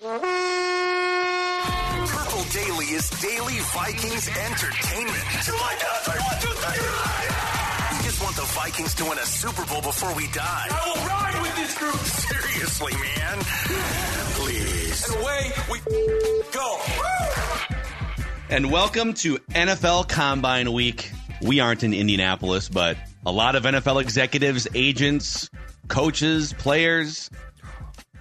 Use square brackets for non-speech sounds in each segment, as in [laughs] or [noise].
Purple Daily is daily Vikings entertainment. We just want the Vikings to win a Super Bowl before we die. I will ride with this group. Seriously, man. Please. And away we go. And welcome to NFL Combine Week. We aren't in Indianapolis, but a lot of NFL executives, agents, coaches, players,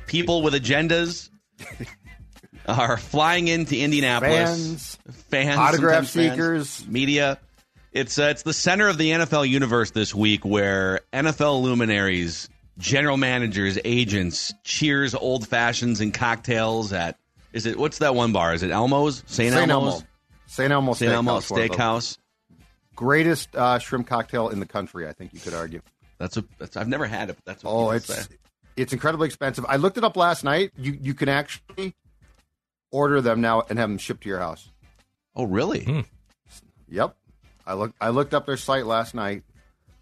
people with agendas [laughs] are flying into Indianapolis. Fans, fans autograph fans, seekers. media. It's uh, it's the center of the NFL universe this week, where NFL luminaries, general managers, agents cheers old fashions and cocktails at. Is it what's that one bar? Is it Elmo's? St. Elmo's. Elmo. St. Elmo St. Elmo Steakhouse, Steakhouse. Greatest uh, shrimp cocktail in the country, I think you could argue. That's a. That's, I've never had it. But that's what Oh, it's say. It's incredibly expensive. I looked it up last night. You you can actually order them now and have them shipped to your house. Oh, really? Yep. I looked I looked up their site last night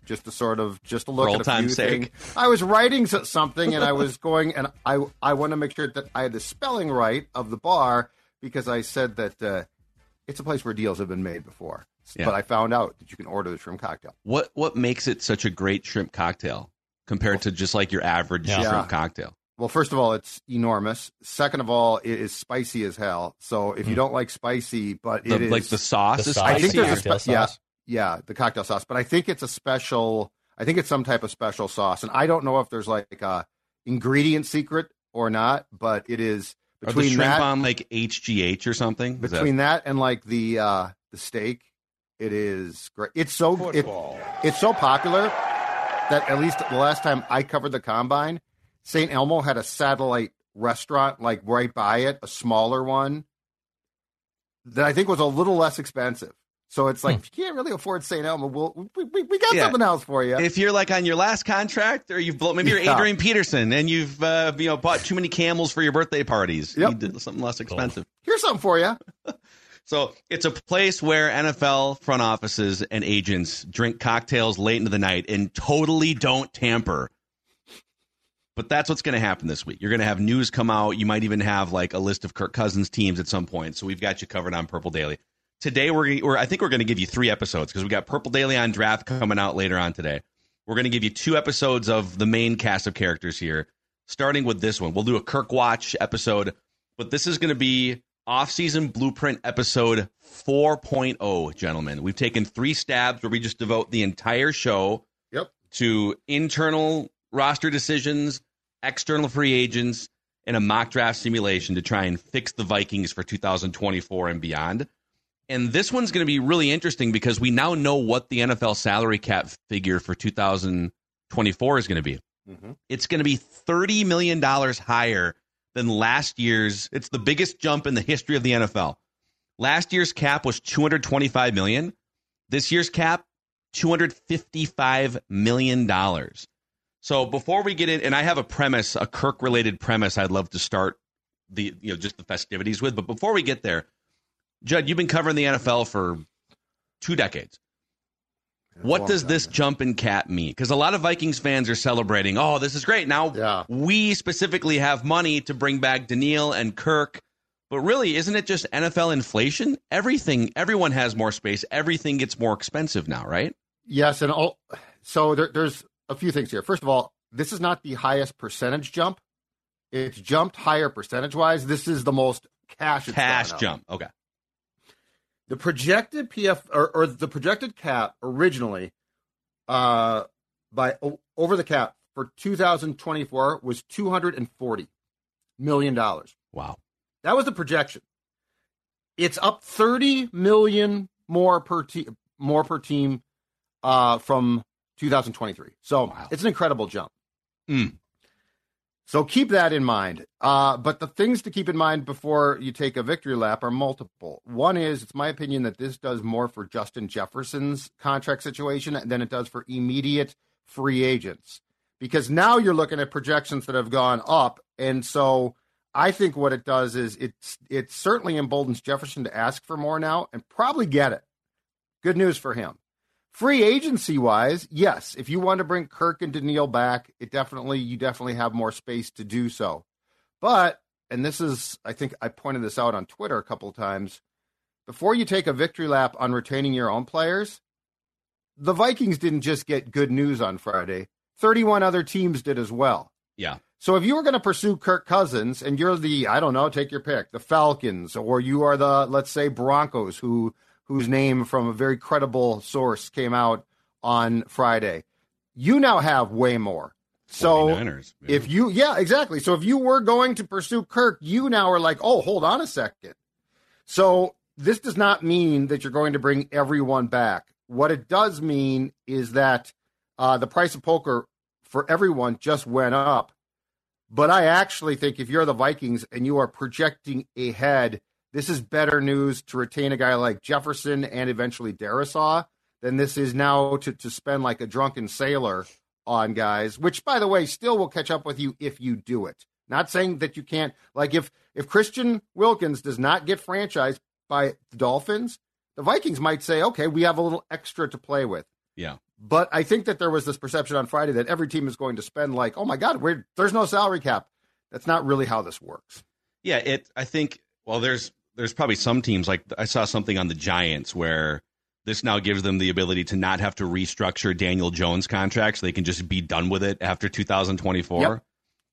just to sort of just to look For at old a few sake. things. I was writing [laughs] something and I was going and I I want to make sure that I had the spelling right of the bar because I said that uh, it's a place where deals have been made before. Yeah. But I found out that you can order the shrimp cocktail. What what makes it such a great shrimp cocktail compared to just like your average Yeah. shrimp cocktail? Well, first of all, it's enormous. Second of all, it is spicy as hell. So if you don't like spicy, but. The, it is like the sauce The is sauce, I think spicy. there's a spe- yeah, sauce. yeah, the cocktail sauce, but I think it's a special. I think it's some type of special sauce, and I don't know if there's like a ingredient secret or not, but it is Are the between shrimp that on like HGH or something? Is that- between that and like the uh the steak. It is great. It's so it, it's so popular that at least the last time I covered the combine, St. Elmo had a satellite restaurant like right by it, a smaller one that I think was a little less expensive. So it's like if you can't really afford St. Elmo, we'll, we, we, we got Hmm. Yeah. something else for you. if you're like on your last contract, or you've blown, maybe you're Yeah. Adrian Peterson and you've uh, you know bought too many camels for your birthday parties. Yep. You did something less expensive. Here's something for you. [laughs] So it's a place where NFL front offices and agents drink cocktails late into the night and totally don't tamper. But that's what's going to happen this week. You're going to have news come out. You might even have like a list of Kirk Cousins teams at some point. So we've got you covered on Purple Daily. Today we're, we're I think we're going to give you three episodes because we got Purple Daily on draft coming out later on today. We're going to give you two episodes of the main cast of characters here, starting with this one. We'll do a Kirk Watch episode, but this is going to be off-season blueprint episode 4.0, gentlemen. We've taken three stabs where we just devote the entire show Yep. to internal roster decisions, external free agents, and a mock draft simulation to try and fix the Vikings for 2024 and beyond. And this one's going to be really interesting because we now know what the NFL salary cap figure for 2024 is going to be. Mm-hmm. It's going to be $30 million higher than last year's. It's the biggest jump in the history of the NFL. Last year's cap was 225 million. This year's cap 255 million dollars. So before we get in and I have a premise, a Kirk related premise I'd love to start the you know just the festivities with, but before we get there, Judd, you've been covering the NFL for two decades. What does this jump in cap mean? Because a lot of Vikings fans are celebrating. Oh, this is great! Now Yeah. we specifically have money to bring back Danielle and Kirk. But really, isn't it just NFL inflation? Everything, everyone has more space. Everything gets more expensive now, right? Yes, and all, so there, there's a few things here. First of all, this is not the highest percentage jump It's jumped higher percentage wise. This is the most cash. Cash gone up. jump. Okay. The projected PF or, or the projected cap originally, uh, by over the cap for 2024 was 240 million dollars. Wow. That was the projection. It's up 30 million more per team, more per team, uh, from 2023. So Wow. it's an incredible jump. Mm. So keep that in mind. Uh, but the things to keep in mind before you take a victory lap are multiple. One is, it's my opinion that this does more for Justin Jefferson's contract situation than it does for immediate free agents. Because now you're looking at projections that have gone up. And so I think what it does is it's it certainly emboldens Jefferson to ask for more now and probably get it. Good news for him. Free agency wise, yes, if you want to bring Kirk and Danielle back, it definitely you definitely have more space to do so. But and this is I think I pointed this out on Twitter a couple of times, before you take a victory lap on retaining your own players, the Vikings didn't just get good news on Friday. 31 other teams did as well. Yeah. So if you were going to pursue Kirk Cousins and you're the I don't know, take your pick, the Falcons or you are the let's say Broncos who whose name from a very credible source came out on Friday. You now have way more. So 49ers, yeah. if you yeah, exactly. So if you were going to pursue Kirk, you now are like, "Oh, hold on a second. So this does not mean that you're going to bring everyone back. What it does mean is that uh, the price of poker for everyone just went up. But I actually think if you're the Vikings and you are projecting ahead, this is better news to retain a guy like Jefferson and eventually Darrisaw than this is now to, to spend like a drunken sailor on guys, which by the way, still will catch up with you if you do it. Not saying that you can't like if if Christian Wilkins does not get franchised by the Dolphins, the Vikings might say, okay, we have a little extra to play with. yeah. But I think that there was this perception on Friday that every team is going to spend like, oh my God, we're, there's no salary cap. That's not really how this works. Yeah, it. I think. Well, there's there's probably some teams like I saw something on the Giants where this now gives them the ability to not have to restructure Daniel Jones' contracts. so they can just be done with it after 2024. Yep.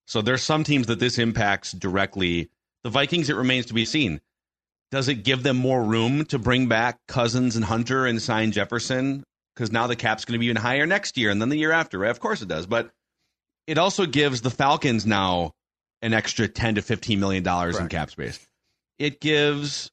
So there's some teams that this impacts directly. The Vikings, it remains to be seen. Does it give them more room to bring back Cousins and Hunter and sign Jefferson? Because now the cap's going to be even higher next year and then the year after, right? Of course it does. But it also gives the Falcons now an extra 10 to 15 million dollars in cap space. It gives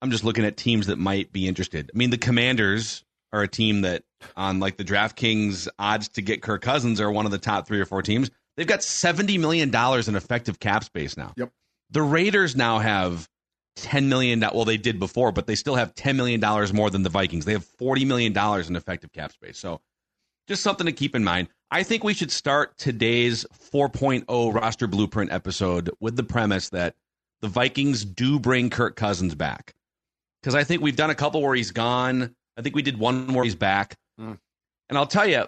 I'm just looking at teams that might be interested. I mean, the Commanders are a team that on like the DraftKings odds to get Kirk Cousins are one of the top 3 or 4 teams. They've got 70 million dollars in effective cap space now. Yep. The Raiders now have 10 million well they did before, but they still have 10 million dollars more than the Vikings. They have 40 million dollars in effective cap space. So just something to keep in mind. I think we should start today's 4.0 roster blueprint episode with the premise that the Vikings do bring Kirk Cousins back. Because I think we've done a couple where he's gone. I think we did one where he's back. Mm. And I'll tell you,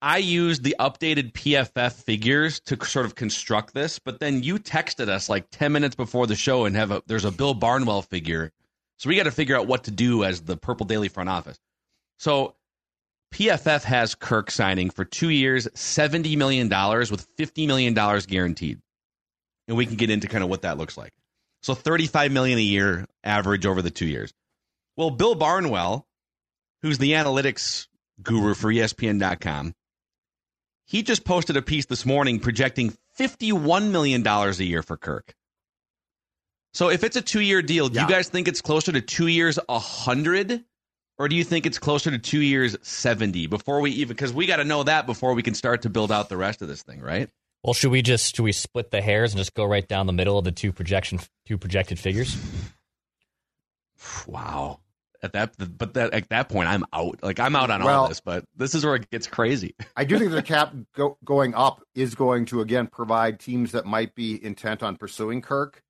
I used the updated PFF figures to sort of construct this, but then you texted us like 10 minutes before the show and have a there's a Bill Barnwell figure. So we got to figure out what to do as the Purple Daily front office. So PFF has Kirk signing for two years, $70 million with $50 million guaranteed. And we can get into kind of what that looks like. So 35 million a year average over the two years. Well, Bill Barnwell, who's the analytics guru for ESPN.com, he just posted a piece this morning projecting $51 million a year for Kirk. So if it's a two year deal, do Yeah. you guys think it's closer to two years, a hundred? Or do you think it's closer to two years, 70 before we even, because we got to know that before we can start to build out the rest of this thing, right? Well, should we just should we split the hairs and just go right down the middle of the two projection two projected figures? Wow. At that, but that at that point, I'm out. Like I'm out on all this, but this is where it gets crazy. [laughs] I do think the cap go, going up is going to again provide teams that might be intent on pursuing Kirk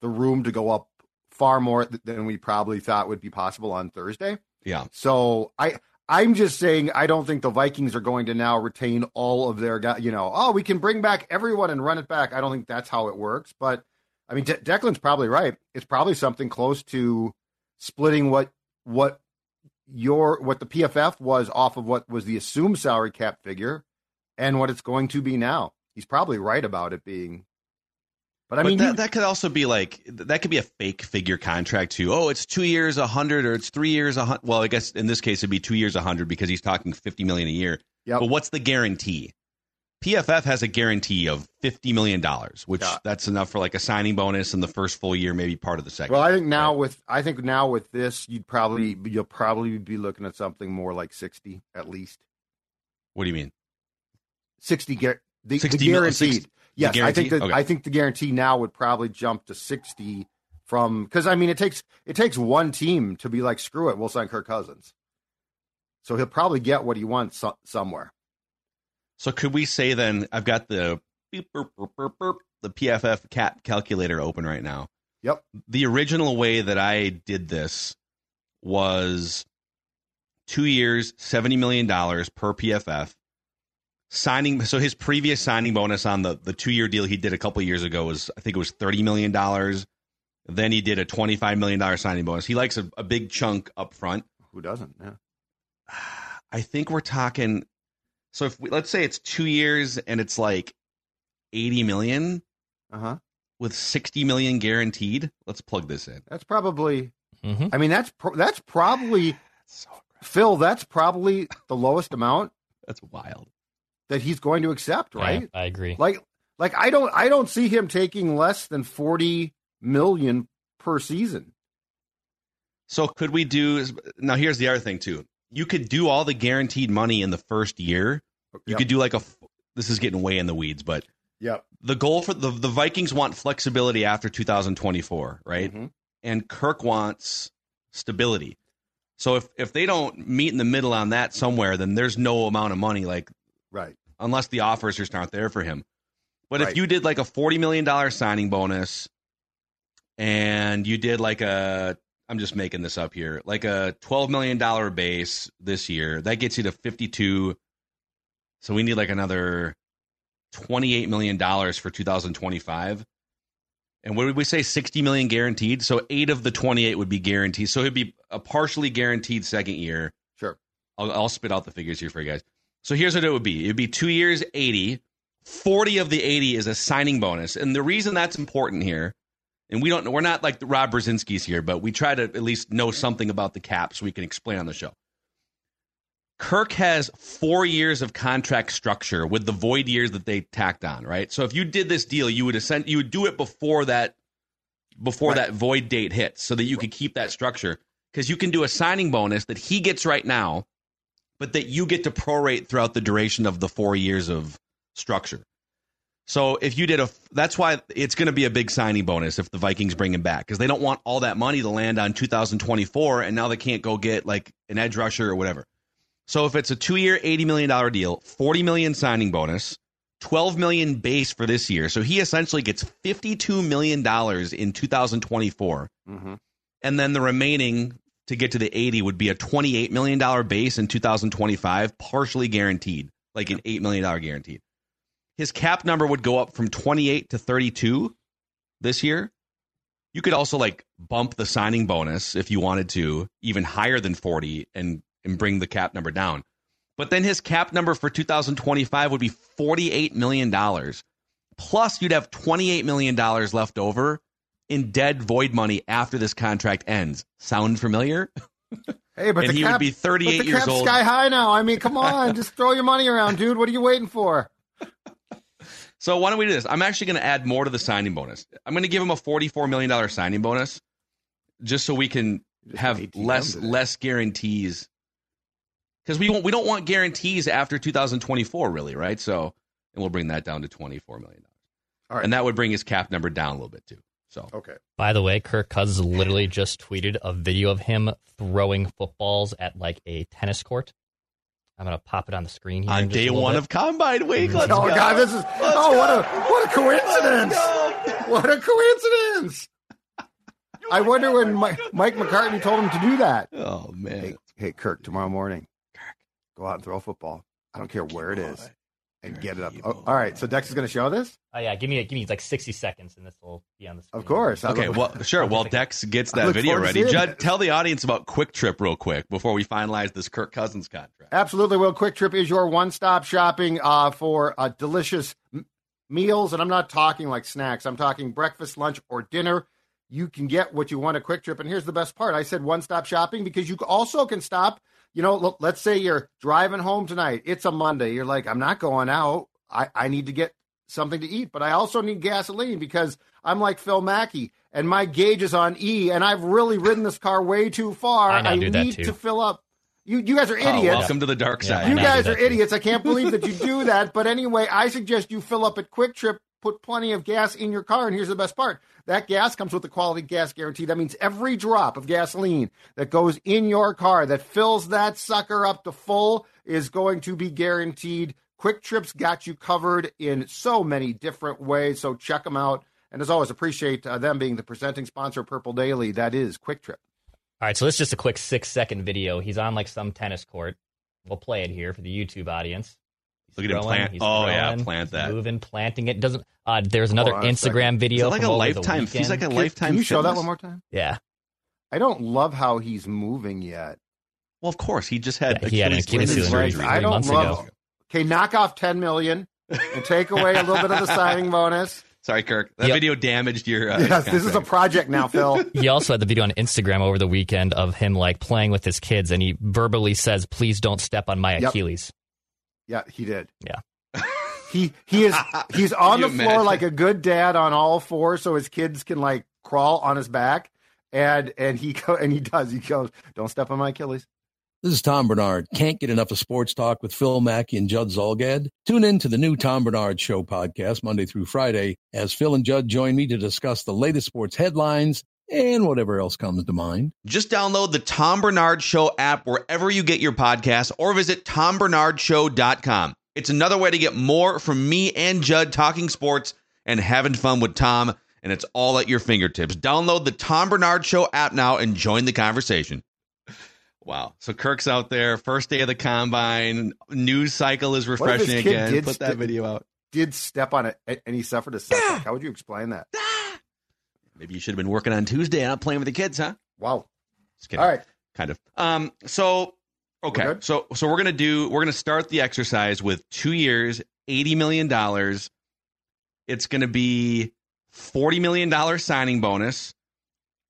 the room to go up far more th- than we probably thought would be possible on Thursday. Yeah. So I I'm just saying I don't think the Vikings are going to now retain all of their guys. You know, oh, we can bring back everyone and run it back. I don't think that's how it works. But I mean, De- Declan's probably right. It's probably something close to splitting what what your what the PFF was off of what was the assumed salary cap figure and what it's going to be now. He's probably right about it being But I but mean, that, you- that could also be like that could be a fake figure contract too. Oh, it's two years a hundred, or it's three years a hundred. Well, I guess in this case it'd be two years a hundred because he's talking fifty million a year. Yep. But what's the guarantee? PFF has a guarantee of fifty million dollars, which Yeah. that's enough for like a signing bonus in the first full year, maybe part of the second. well, I think now with I think now with this, you'd probably you'll probably be looking at something more like sixty at least. what do you mean? Sixty gar- the, the 60 mil- 60 the yes, I think that Okay. I think the guarantee now would probably jump to sixty from because I mean it takes it takes one team to be like screw it, we'll sign Kirk Cousins. So he'll probably get what he wants so- somewhere. So could we say then? I've got the beep, burp, burp, burp, the PFF cap calculator open right now. Yep. The original way that I did this was two years, seventy million dollars per PFF. Signing so his previous signing bonus on the the two year deal he did a couple years ago was I think it was thirty million dollars. Then he did a twenty five million dollar signing bonus. He likes a, a big chunk up front. Who doesn't? Yeah. [sighs] I think we're talking. So if we, let's say it's two years and it's like eighty million Uh huh. with sixty million guaranteed. Let's plug this in. That's probably. hmm I mean, that's pro- that's probably [sighs] so Phil. That's probably the lowest amount that's wild. That he's going to accept, right? I agree. Like, like I don't, I don't see him taking less than forty million per season. So could we do now? Here's the other thing too. You could do all the guaranteed money in the first year. You Yep. could do like a. This is getting way in the weeds, but Yep. the goal for the the Vikings want flexibility after 2024, right? Mhm. and Kirk wants stability. So if if they don't meet in the middle on that somewhere, then there's no amount of money like Right. Unless the offers just aren't there for him. But Right. if you did like a forty million dollar signing bonus, and you did like a I'm just making this up here, like a twelve million dollar base this year, that gets you to fifty two. So we need like another twenty eight million dollars for two thousand twenty five. And what did we say? Sixty million guaranteed. So eight of the twenty eight would be guaranteed. So it'd be a partially guaranteed second year. Sure. I'll, I'll spit out the figures here for you guys. So here's what it would be. It would be two years, 80. 40 of the 80 is a signing bonus. And the reason that's important here, and we don't, we're not like the Rob Brzezinski's here, but we try to at least know something about the cap so we can explain on the show. Kirk has four years of contract structure with the void years that they tacked on, right? So if you did this deal, you would ascend, you would do it before that, before Right. that void date hits, so that you could keep that structure. Because you can do a signing bonus that he gets right now, but that you get to prorate throughout the duration of the four years of structure. So if you did a, that's why it's going to be a big signing bonus if the Vikings bring him back because they don't want all that money to land on 2024, and now they can't go get like an edge rusher or whatever. So if it's a two-year, eighty million dollar deal, forty million signing bonus, twelve million base for this year, so he essentially gets fifty-two million dollars in 2024 hmm and then the remaining to get to the 80 would be a 28 million dollar base in 2025 partially guaranteed like an 8 million dollar guaranteed his cap number would go up from 28 to 32 this year. You could also like bump the signing bonus if you wanted to even higher than 40 and and bring the cap number down. But then his cap number for 2025 would be 48 million dollars. Plus you'd have 28 million dollars left over in dead void money after this contract ends. Sound familiar? Hey, but And the he would be 38 but the years old. sky high now. I mean, come on, [laughs] just throw your money around, dude. What are you waiting for? So why don't we do this? I'm actually going to add more to the signing bonus. I'm going to give him a 44 million dollar signing bonus, just so we can have less less guarantees. Because we won't, we don't want guarantees after 2024, really, right? So, and we'll bring that down to 24 million dollars, All right. and that would bring his cap number down a little bit too. So, Okay. By the way, Kirk Cousins literally just tweeted a video of him throwing footballs at like a tennis court. I'm gonna pop it on the screen here. on day one bit. of combine week, mm-hmm. let's oh go. God, this is oh what a what a coincidence! What a coincidence! [laughs] I wonder when Mike, Mike McCartney told him to do that. Oh man, Hey, hey, Kirk, tomorrow morning, Kirk, go out and throw a football. I don't care where it is, and get it up. Oh, all right, so Dex is going to show this. Oh yeah, give me give me like 60 seconds, and this will be on the screen. Of course. I Okay, look- well, sure. [laughs] While Dex gets that video ready, seeing Judd, tell the audience about QuikTrip real quick before we finalize this Kirk Cousins contract. Absolutely. Well, QuikTrip is your one stop shopping uh, for uh, delicious m- meals, and I'm not talking like snacks. I'm talking breakfast, lunch, or dinner. You can get what you want at QuikTrip. And here's the best part I said one stop shopping because you also can stop. You know, look, let's say you're driving home tonight. It's a Monday. You're like, I'm not going out. I, I need to get something to eat, but I also need gasoline because I'm like Phil Mackey and my gauge is on E and I've really ridden this car way too far. I, know, I need to fill up. You, you guys are Oh, idiots. welcome to the dark side. I You guys are that too. idiots. I can't believe that you do that. But anyway, I suggest you fill up at QuikTrip, put plenty of gas in your car. And here's the best part that gas comes with a quality gas guarantee. That means every drop of gasoline that goes in your car that fills that sucker up to full is going to be guaranteed. QuikTrip's got you covered in so many different ways. So check them out. And as always, appreciate uh, them being the presenting sponsor of Purple Daily. That is QuikTrip. All right, so this is just a quick six second video. He's on like some tennis court. We'll play it here for the YouTube audience. He's Look at him throwing, plant- he's oh, yeah, throwing, plant that. Moving, planting it. Doesn't. Uh, there's another on a second. Instagram Is video. it like from a lifetime? He's like a weekend. lifetime. Can you show that one more time? Yeah, I don't love how he's moving yet. Well, of course, he just had Yeah, he had an Achilles tendon surgery surgery. I don't months love. ago. Okay, knock off ten million and take away a little bit of the signing [laughs] bonus. Sorry, Kirk. That Yep. video damaged your. Uh, Yes, this is a project now, Phil. [laughs] he also had the video on Instagram over the weekend of him like playing with his kids, and he verbally says, "Please don't step on my Yep. Achilles." Yeah, he did. Yeah. He he is [laughs] he's on the Can floor imagine? like a good dad on all fours, so his kids can like crawl on his back, and and he go, and he does. He goes, "Don't step on my Achilles." This is Tom Barnard. Can't get enough of sports talk with Phil Mackey and Judd Zolgad? Tune in to the new Tom Barnard Show podcast Monday through Friday as Phil and Judd join me to discuss the latest sports headlines and whatever else comes to mind. Just download the Tom Barnard Show app wherever you get your podcasts or visit tombernardshow.com. It's another way to get more from me and Judd talking sports and having fun with Tom, and it's all at your fingertips. Download the Tom Barnard Show app now and join the conversation. Wow. So Kirk's out there, first day of the combine, news cycle is refreshing again. did Put that st- video out. Did step on it, and and he suffered a setback. How would you explain that? Maybe you should have been working on Tuesday and not playing with the kids, huh? Wow. Just kidding. All right. kind of. Um, so okay, We're so so we're gonna do we're gonna start the exercise with two years, eighty million dollars. It's gonna be forty million dollar signing bonus.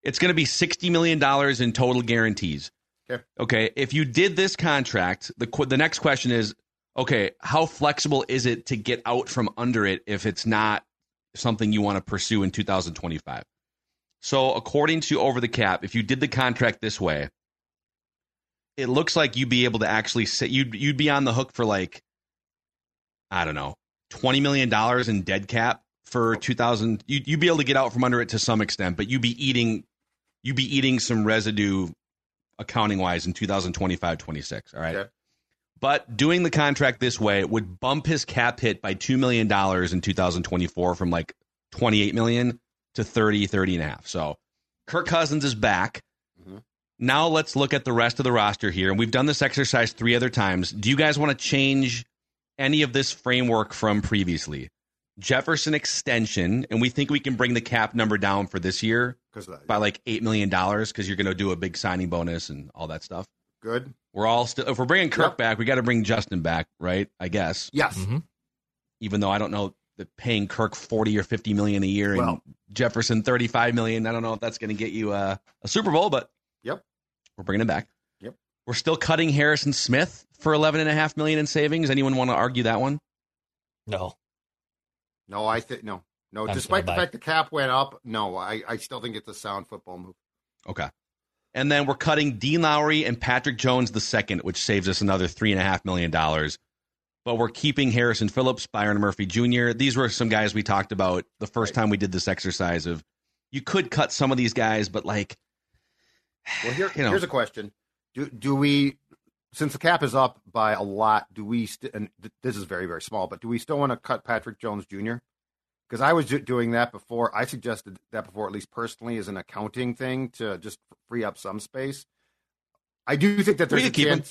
It's gonna be sixty million dollars in total guarantees. Okay. Okay. If you did this contract, the qu- the next question is, okay, how flexible is it to get out from under it if it's not something you want to pursue in 2025? So, according to Over the Cap, if you did the contract this way, it looks like you'd be able to actually say you'd you'd be on the hook for like I don't know, twenty million dollars in dead cap for 2000. You'd, you'd be able to get out from under it to some extent, but you'd be eating you'd be eating some residue accounting wise in 2025 26. All right. Okay. But doing the contract this way would bump his cap hit by $2 million in 2024 from like 28 million to 30, 30 and a half. So Kirk Cousins is back. Mhm. Now let's look at the rest of the roster here. And we've done this exercise three other times. Do you guys want to change any of this framework from previously? Jefferson extension, and we think we can bring the cap number down for this year Because of that. by like $8 million because you're going to do a big signing bonus and all that stuff. Good. We're all still, if we're bringing Kirk Yep. back, we got to bring Justin back, right? I guess. Yes. Mhm. Even though I don't know that paying Kirk 40 or 50 million a year and Well- Jefferson 35 million, I don't know if that's going to get you uh, a Super Bowl, but Yep. we're bringing him back. Yep. We're still cutting Harrison Smith for 11 and a half million in savings. Anyone want to argue that one? No, No, I think no, no. I'm Despite the buy. fact the cap went up, no, I, I still think it's a sound football move. Okay. And then we're cutting Dean Lowry and Patrick Jones the second, which saves us another three and a half million dollars. But we're keeping Harrison Phillips, Byron Murphy Jr. These were some guys we talked about the first Right. time we did this exercise of you could cut some of these guys, but like [sighs] Well, here, You know. here's a question: Do do we, since the cap is up by a lot, do we? St- and th- this is very very small, but do we still want to cut Patrick Jones Jr.? Because I was doing that before. I suggested that before, at least personally, as an accounting thing to just free up some space. I do think that there's a keep him.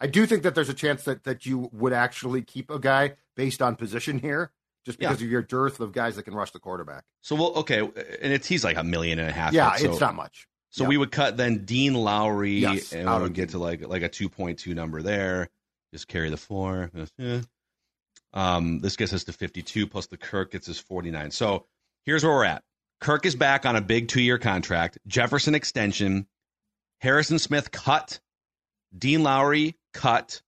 I do think that there's a chance that that you would actually keep a guy based on position here, just Yeah. because of your dearth of guys that can rush the quarterback. so we'll okay, and it's he's like a million and a half. yeah, so, it's not much. So yeah. we would cut then Dean Lowry, Yes, and we would get to like like a two point two number there. Just carry the four. [laughs] Um, this gets us to 52 plus the Kirk gets us 49. So here's where we're at. Kirk is back on a big two year contract. Jefferson extension. Harrison Smith cut. Dean Lowry cut.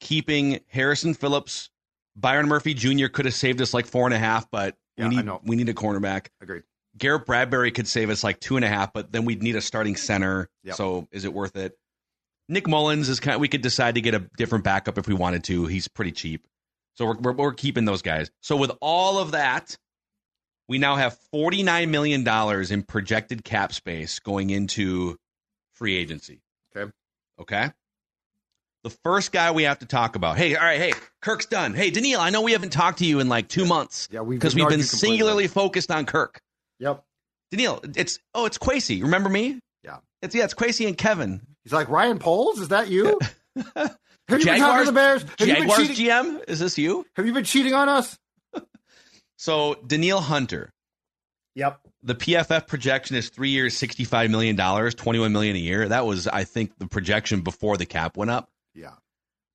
Keeping Harrison Phillips. Byron Murphy Jr. could have saved us like four and a half, but Yeah, we need we need a cornerback. Agreed. Garrett Bradbury could save us like two and a half, but then we'd need a starting center. Yep. So is it worth it? Nick Mullens is kind. we could decide to get a different backup if we wanted to. He's pretty cheap, so we're, we're we're keeping those guys. So with all of that, we now have forty nine million dollars in projected cap space going into free agency. Okay. Okay. The first guy we have to talk about. Hey, all right. Hey, Kirk's done. Hey, Danielle, I know we haven't talked to you in like two months. Yeah, we've because we've been singularly focused on Kirk. Yep. Danielle, it's oh, it's Kwesi. Remember me? Yeah. It's yeah, it's Kwesi and Kevin. He's like Ryan Poles. Is that you? [laughs] Have you been talking to the Bears? Have you been Jaguars cheating? GM, is this you? Have you been cheating on us? [laughs] So Danielle Hunter, Yep. the PFF projection is three years, sixty-five million dollars, twenty-one million a year. That was, I think, the projection before the cap went up. Yeah.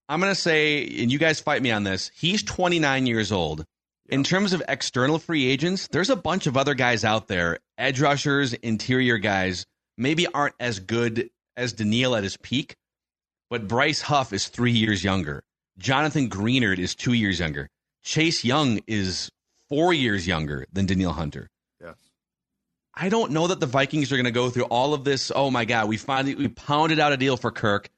I'm gonna say, and you guys fight me on this. He's 29 years old. In terms of external free agents, there's a bunch of other guys out there, edge rushers, interior guys, maybe aren't as good as Danielle at his peak, but Bryce Huff is three years younger. Jonathan Greenard is two years younger. Chase Young is four years younger than Danielle Hunter. Yes. I don't know that the Vikings are going to go through all of this. Oh my God, we finally we pounded out a deal for Kirk.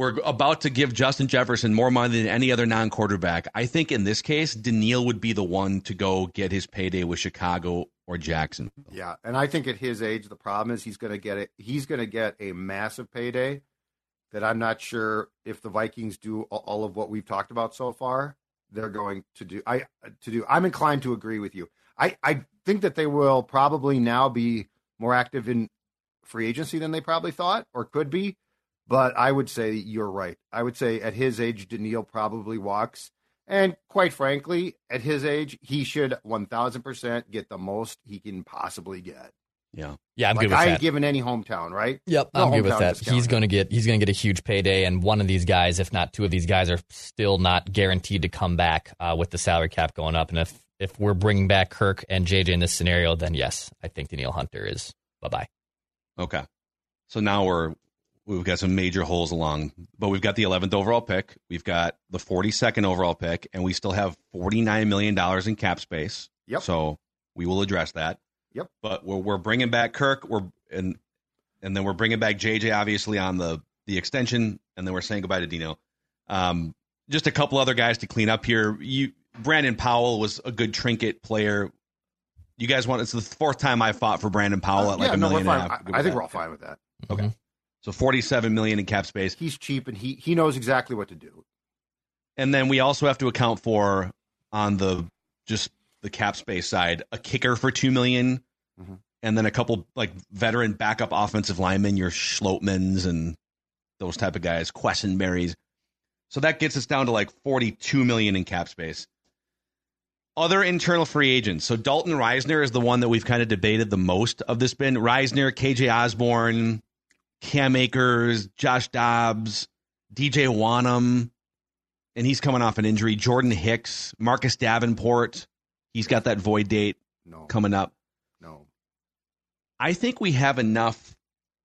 We're about to give Justin Jefferson more money than any other non-quarterback. I think in this case, Danielle would be the one to go get his payday with Chicago or Jackson. Yeah, and I think at his age, the problem is he's going to get it. He's going to get a massive payday that I'm not sure if the Vikings do all of what we've talked about so far. They're going to do. I to do. I'm inclined to agree with you. I I think that they will probably now be more active in free agency than they probably thought or could be. But I would say you're right. I would say at his age, Danielle probably walks. And quite frankly, at his age, he should 1000% get the most he can possibly get. Yeah. Yeah, I'm like good with I that. ain't giving any hometown, right? Yep, No I'm good with hometown that. discount. He's going to get he's going to get a huge payday, and one of these guys, if not two of these guys, are still not guaranteed to come back uh, with the salary cap going up. And if if we're bringing back Kirk and JJ in this scenario, then yes, I think Danielle Hunter is bye bye. Okay. So now we're we've got some major holes along, but we've got the 11th overall pick, we've got the 42nd overall pick, and we still have 49 million dollars in cap space. Yep. So we will address that. Yep. But we're we're bringing back Kirk. We're and and then we're bringing back JJ obviously on the the extension, and then we're saying goodbye to Dino. Um, just a couple other guys to clean up here. You Brandon Powell was a good trinket player. You guys want? It's the fourth time I fought for Brandon Powell Uh, at like yeah, a no, million we're and a half. I, I think that. we're all fine with that. Okay. So 47 million in cap space. He's cheap and he he knows exactly what to do. And then we also have to account for on the just the cap space side, a kicker for 2 million, Mhm. and then a couple like veteran backup offensive linemen, your Schlotmans and those type of guys, Quessenberries. So that gets us down to like 42 million in cap space. Other internal free agents. So Dalton Risner is the one that we've kind of debated the most of this bin. Risner, KJ Osborn, Cam Akers, Josh Dobbs, DJ Wonnum, and he's coming off an injury. Jordan Hicks, Marcus Davenport, he's got that void date No, coming up. no. I think we have enough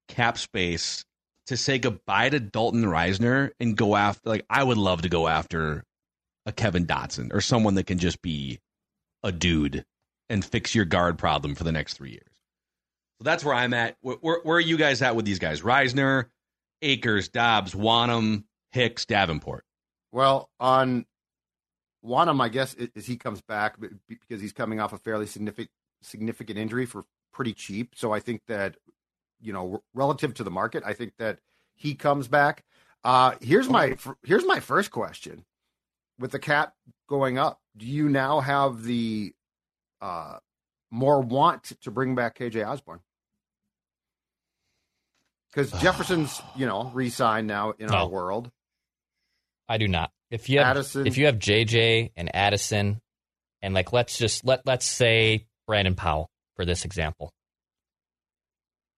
cap space to say goodbye to Dalton Risner and go after. Like, I would love to go after a Kevin Dotson or someone that can just be a dude and fix your guard problem for the next three years. That's where I'm at. Where, where, where are you guys at with these guys? Risner, Akers, Dobbs, Wonnum, Hicks, Davenport. Well, on Wonnum, I guess is he comes back because he's coming off a fairly significant significant injury for pretty cheap. So I think that you know, relative to the market, I think that he comes back. Uh, here's my here's my first question: With the cap going up, do you now have the uh, more want to bring back KJ Osborn? Because Jefferson's, you know, re-signed now in our world. I do not. If you have Addison. if you have JJ and Addison, and like let's just let let's say Brandon Powell for this example.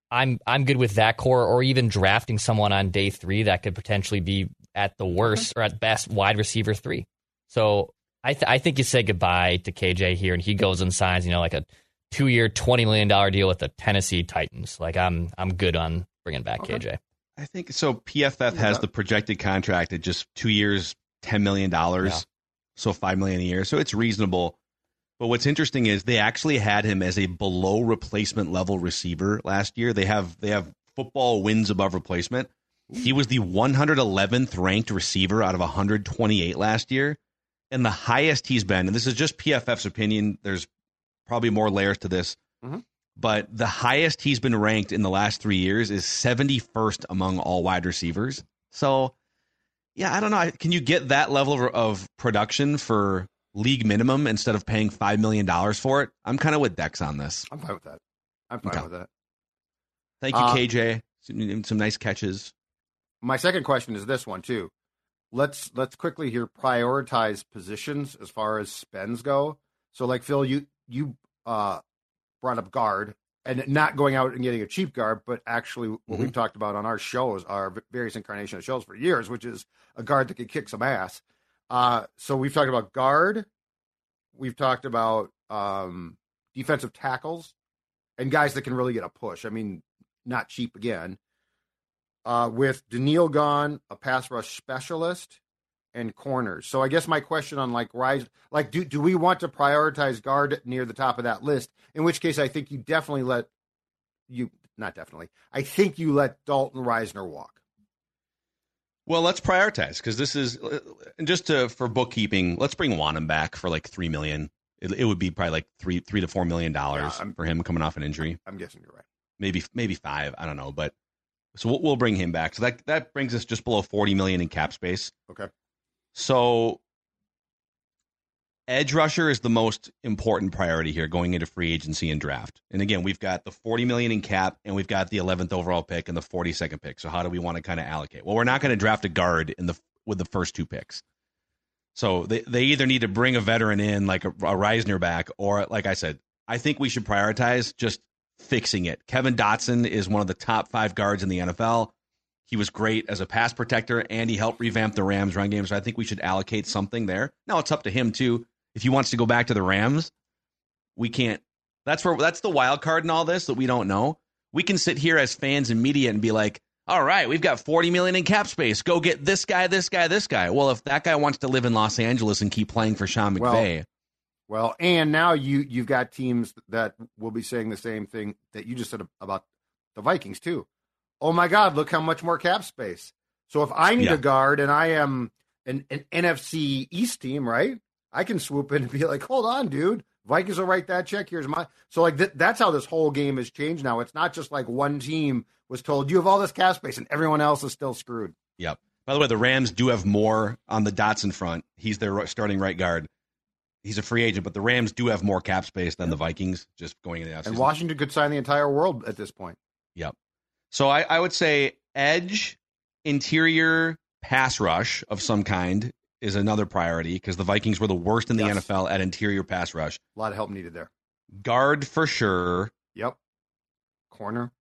I'm I'm good with that core, or even drafting someone on day three that could potentially be at the worst or at best wide receiver three. So I th- I think you say goodbye to KJ here, and he goes and signs, you know, like a two year, twenty million dollar deal with the Tennessee Titans. Like I'm I'm good on bringing back Okay. KJ. I think so. PFF has the projected contract at just two years, ten million dollars, Yeah. so five million a year. So it's reasonable. But what's interesting is they actually had him as a below replacement level receiver last year. They have they have football wins above replacement. He was the 111th ranked receiver out of 128 last year, and the highest he's been. And this is just PFF's opinion. There's probably more layers to this, Mhm. But the highest he's been ranked in the last three years is 71st among all wide receivers. So, yeah, I don't know. Can you get that level of, of production for league minimum instead of paying five million dollars for it? I'm kind of with Dex on this. I'm fine with that. I'm fine Okay. with that. Thank you, Uh, KJ. Some, some nice catches. My second question is this one too. Let's let's quickly here prioritize positions as far as spends go. So like Phil, you you uh brought up guard and not going out and getting a cheap guard, but actually what Mm-hmm. we've talked about on our shows, our various incarnation of shows for years, which is a guard that can kick some ass. Uh so we've talked about guard, we've talked about um defensive tackles and guys that can really get a push. I mean, not cheap again uh, with Danielle gone, a pass rush specialist, and corners. So I guess my question on like rise, like do do we want to prioritize guard near the top of that list? In which case, I think you definitely let you not definitely. I think you let Dalton Risner walk. Well, let's prioritize because this is and just to for bookkeeping. Let's bring Wonnum back for like three million. It, it would be probably like three three to four million dollars Yeah, for him coming off an injury. I'm guessing you're right. Maybe maybe five. I don't know, but so we'll, we'll bring him back. So that that brings us just below forty million in cap space. Okay. So edge rusher is the most important priority here going into free agency and draft. And again, we've got the 40 million in cap and we've got the 11th overall pick and the 42nd pick. So how do we want to kind of allocate? Well, we're not going to draft a guard in the with the first two picks. So they, they either need to bring a veteran in like a, a Risner back or like I said, I think we should prioritize just fixing it. Kevin Dotson is one of the top 5 guards in the NFL. He was great as a pass protector and he helped revamp the Rams run game. So I think we should allocate something there. Now it's up to him too. If he wants to go back to the Rams, we can't. That's where that's the wild card in all this that we don't know. We can sit here as fans and media and be like, "All right, we've got 40 million in cap space. Go get this guy, this guy, this guy." Well, if that guy wants to live in Los Angeles and keep playing for Sean Well, McVay, Well, and now you you've got teams that will be saying the same thing that you just said about the Vikings too. Oh my God, look how much more cap space. So if I need Yeah. a guard and I am an, an NFC East team, right? I can swoop in and be like, hold on, dude. Vikings will write that check. Here's my. So like th- that's how this whole game has changed now. It's not just like one team was told you have all this cap space and everyone else is still screwed. Yep. By the way, the Rams do have more on the Dotson front. He's their starting right guard. He's a free agent, but the Rams do have more cap space than the Vikings just going in the offseason. And Washington could sign the entire world at this point. Yep. So I, I would say edge, interior pass rush of some kind is another priority because the Vikings were the worst in the Yes. NFL at interior pass rush. A lot of help needed there. Guard for sure. Yep. Corner.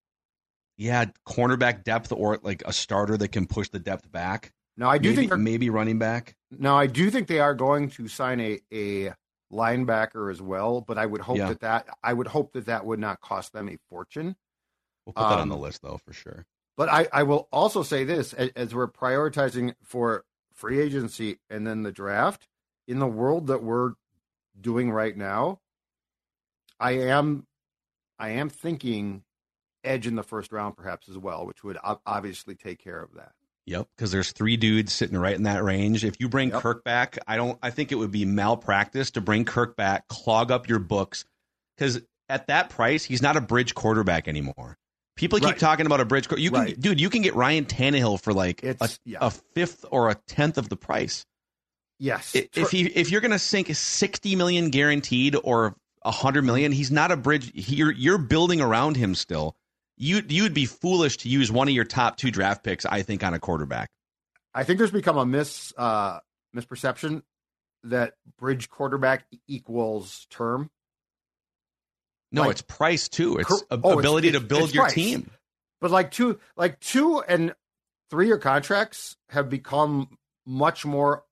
Yeah, cornerback depth or like a starter that can push the depth back. No, I do maybe, think maybe running back. Now, I do think they are going to sign a, a linebacker as well, but I would hope Yeah. that that I would hope that that would not cost them a fortune. We'll put that on Um, the list though for sure. But I, I will also say this as, as we're prioritizing for free agency and then the draft in the world that we're doing right now, I am I am thinking edge in the first round perhaps as well, which would obviously take care of that. Yep, because there's three dudes sitting right in that range. If you bring Yep. Kirk back, I don't. I think it would be malpractice to bring Kirk back, clog up your books, because at that price, he's not a bridge quarterback anymore. People keep Right. talking about a bridge. You can, Right. dude, you can get Ryan Tannehill for like a, yeah. a fifth or a tenth of the price. Yes. I- If he if you're gonna sink sixty million guaranteed or a hundred million, he's not a bridge. he- You're you're building around him still. You you'd be foolish to use one of your top two draft picks, I think, on a quarterback. I think there's become a mis uh, misperception that bridge quarterback equals term. No, Like- it's price too. It's oh, ability it's- to build your price. team. But like two, like two and three year contracts have become much more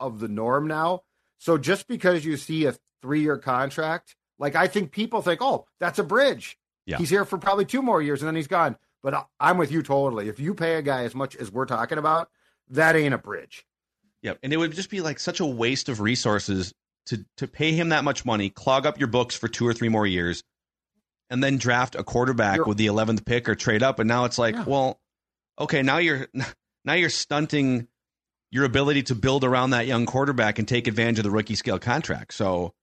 of the norm now. So just because you see a three year contract, like I think people think, oh, that's a bridge. Yeah. He's here for probably two more years and then he's gone. But I- I'm with you totally. If you pay a guy as much as we're talking about, that ain't a bridge. Yep. And it would just be like such a waste of resources to to pay him that much money, clog up your books for two or three more years, and then draft a quarterback You're- with the eleventh pick or trade up. And now it's like, Yeah. well, okay, now you're [laughs] now you're stunting your ability to build around that young quarterback and take advantage of the rookie scale contract. So,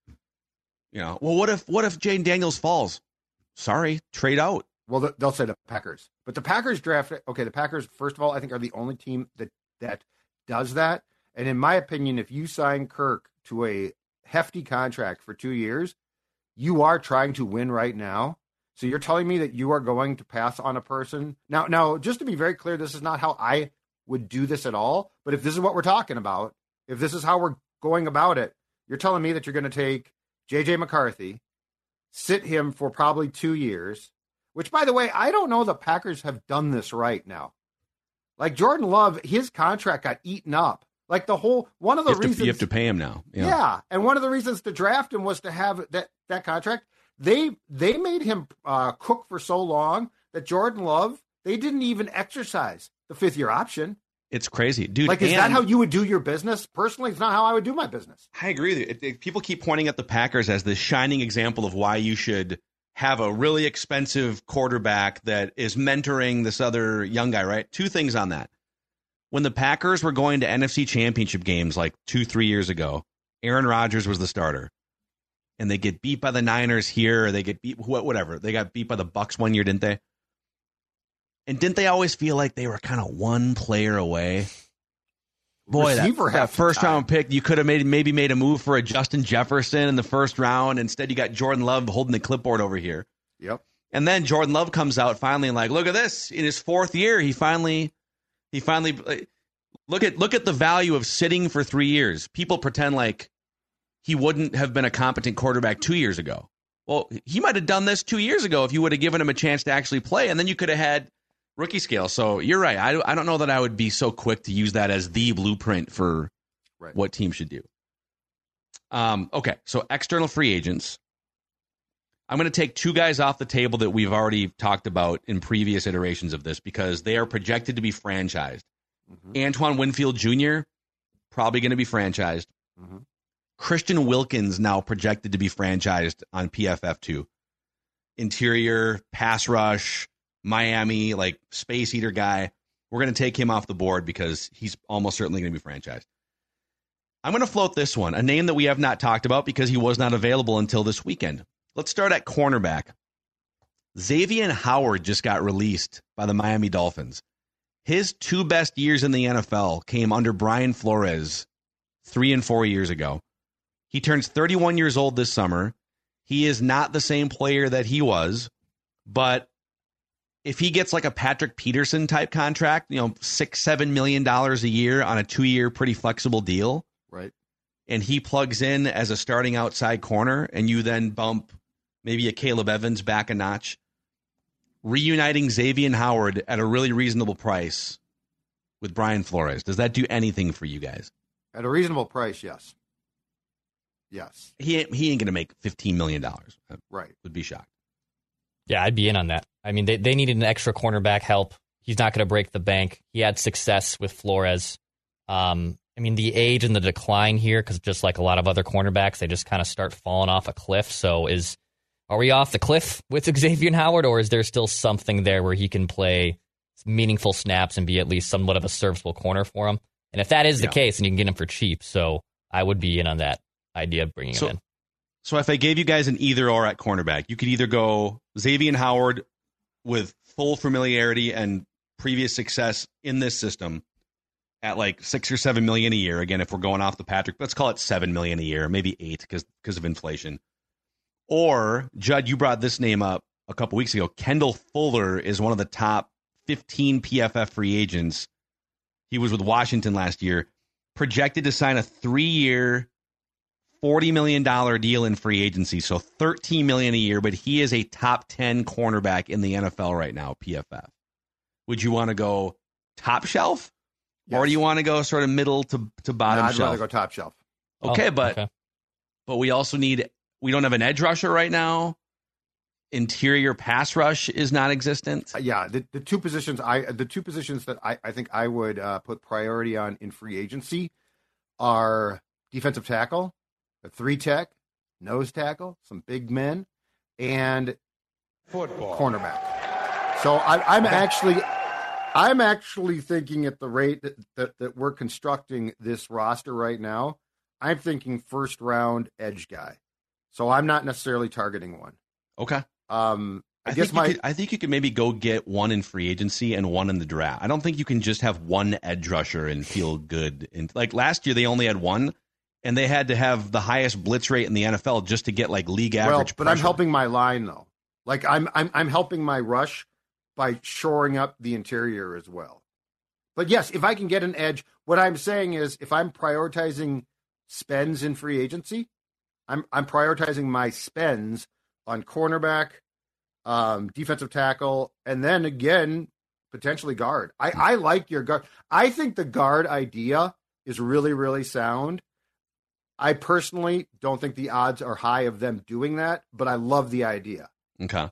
you know, well, what if what if Jayden Daniels falls? Sorry, trade out. Well, they'll say the Packers, but the Packers draft. Okay, the Packers, first of all, I think are the only team that that does that. And in my opinion, if you sign Kirk to a hefty contract for two years, you are trying to win right now. So you're telling me that you are going to pass on a person now. Now, just to be very clear, this is not how I would do this at all. But if this is what we're talking about, if this is how we're going about it, you're telling me that you're going to take JJ McCarthy, sit him for probably two years, which, by the way, I don't know the Packers have done this right now. Like Jordan Love, his contract got eaten up. Like the whole one of the You have, to, reasons you have to pay him now. yeah. and one of the reasons to draft him was to have that that contract. They they made him uh, cook for so long that Jordan Love they didn't even exercise the fifth year option. It's crazy, dude. like, is that how you would do your business? Personally, it's not how I would do my business. I agree with you. It- it- people keep pointing at the Packers as the shining example of why you should have a really expensive quarterback that is mentoring this other young guy, right? Two things on that. When the Packers were going to NFC championship games like two, three years ago, Aaron Rodgers was the starter. And they get beat by the Niners here, or they get beat, whatever. They got beat by the Bucks one year, didn't they? And didn't they always feel like they were kind of one player away? Boy, that, Receiver that the first time. round pick, you could have made maybe made a move for a Justin Jefferson in the first round. Instead, you got Jordan Love holding the clipboard over here. Yep. And then Jordan Love comes out finally and like, look at this. In his fourth year, he finally, he finally like, look at look at the value of sitting for three years. People pretend like he wouldn't have been a competent quarterback two years ago. Well, he might have done this two years ago if you would have given him a chance to actually play, and then you could have had rookie scale. So you're right. I, I don't know that I would be so quick to use that as the blueprint for Right. what teams should do. Um, okay, so external free agents. I'm going to take two guys off the table that we've already talked about in previous iterations of this because they are projected to be franchised. Antoine Winfield Jr. probably going to be franchised. Mhm. Christian Wilkins now projected to be franchised on PFF2. Interior, pass rush, Miami, like space eater guy. We're going to take him off the board because he's almost certainly going to be franchised. I'm going to float this one, a name that we have not talked about because he was not available until this weekend. Let's start at cornerback. Xavier Howard just got released by the Miami Dolphins. His two best years in the NFL came under Brian Flores three and four years ago. He turns 31 years old this summer. He is not the same player that he was, but if he gets like a Patrick Peterson type contract, you know, six, seven million dollars a year on a two year pretty flexible deal, Right. and he plugs in as a starting outside corner, and you then bump maybe a Caleb Evans back a notch, reuniting Xavier Howard at a really reasonable price with Brian Flores. Does that do anything for you guys? At a reasonable price, yes. Yes. He ain't- he ain't gonna make fifteen million dollars. Right. would be shocked. Yeah, I'd be in on that. I mean, they, they needed an extra cornerback help. He's not going to break the bank. He had success with Flores. Um, I mean, the age and the decline here, because just like a lot of other cornerbacks, they just kind of start falling off a cliff. So, is are we off the cliff with [laughs] Xavier Howard, or is there still something there where he can play meaningful snaps and be at least somewhat of a serviceable corner for him? And if that is Yeah. the case, and you can get him for cheap, so I would be in on that idea of bringing So- him in. So if I gave you guys an either or at cornerback, you could either go Xavier Howard with full familiarity and previous success in this system at like six or seven million a year. Again, if we're going off the Patrick, let's call it seven million a year, maybe eight because because of inflation. Or Judd, you brought this name up a couple weeks ago. Kendall Fuller is one of the top 15 PFF free agents. He was with Washington last year, projected to sign a three-year, forty million dollar deal in free agency, so 13 million a year. But he is a top ten cornerback in the NFL right now. PFF. Would you want to go top shelf, or do you want to go sort of middle to to No, bottom I'd shelf? rather go top shelf. Okay, Oh, but okay. but we also need we don't have an edge rusher right now. Interior pass rush is non-existent. Uh, yeah, the, the two positions I the two positions that I, I think I would uh, put priority on in free agency are defensive tackle, a three tech, nose tackle, some big men, and Football. cornerback. So I, I'm actually I'm actually thinking at the rate that, that, that we're constructing this roster right now, I'm thinking first round edge guy. So I'm not necessarily targeting one. Okay. Um, I, I, guess my could, I think you could maybe go get one in free agency and one in the draft. I don't think you can just have one edge rusher and feel good. And like last year, they only had one, and they had to have the highest blitz rate in the NFL just to get like league well, average. but I'm helping my line though. Like I'm I'm I'm helping my rush by shoring up the interior as well. But yes, if I can get an edge, what I'm saying is if I'm prioritizing spends in free agency, I'm I'm prioritizing my spends on cornerback, um, defensive tackle, and then again potentially guard. I I like your guard. I think the guard idea is really really sound. I personally don't think the odds are high of them doing that, but I love the idea. Okay.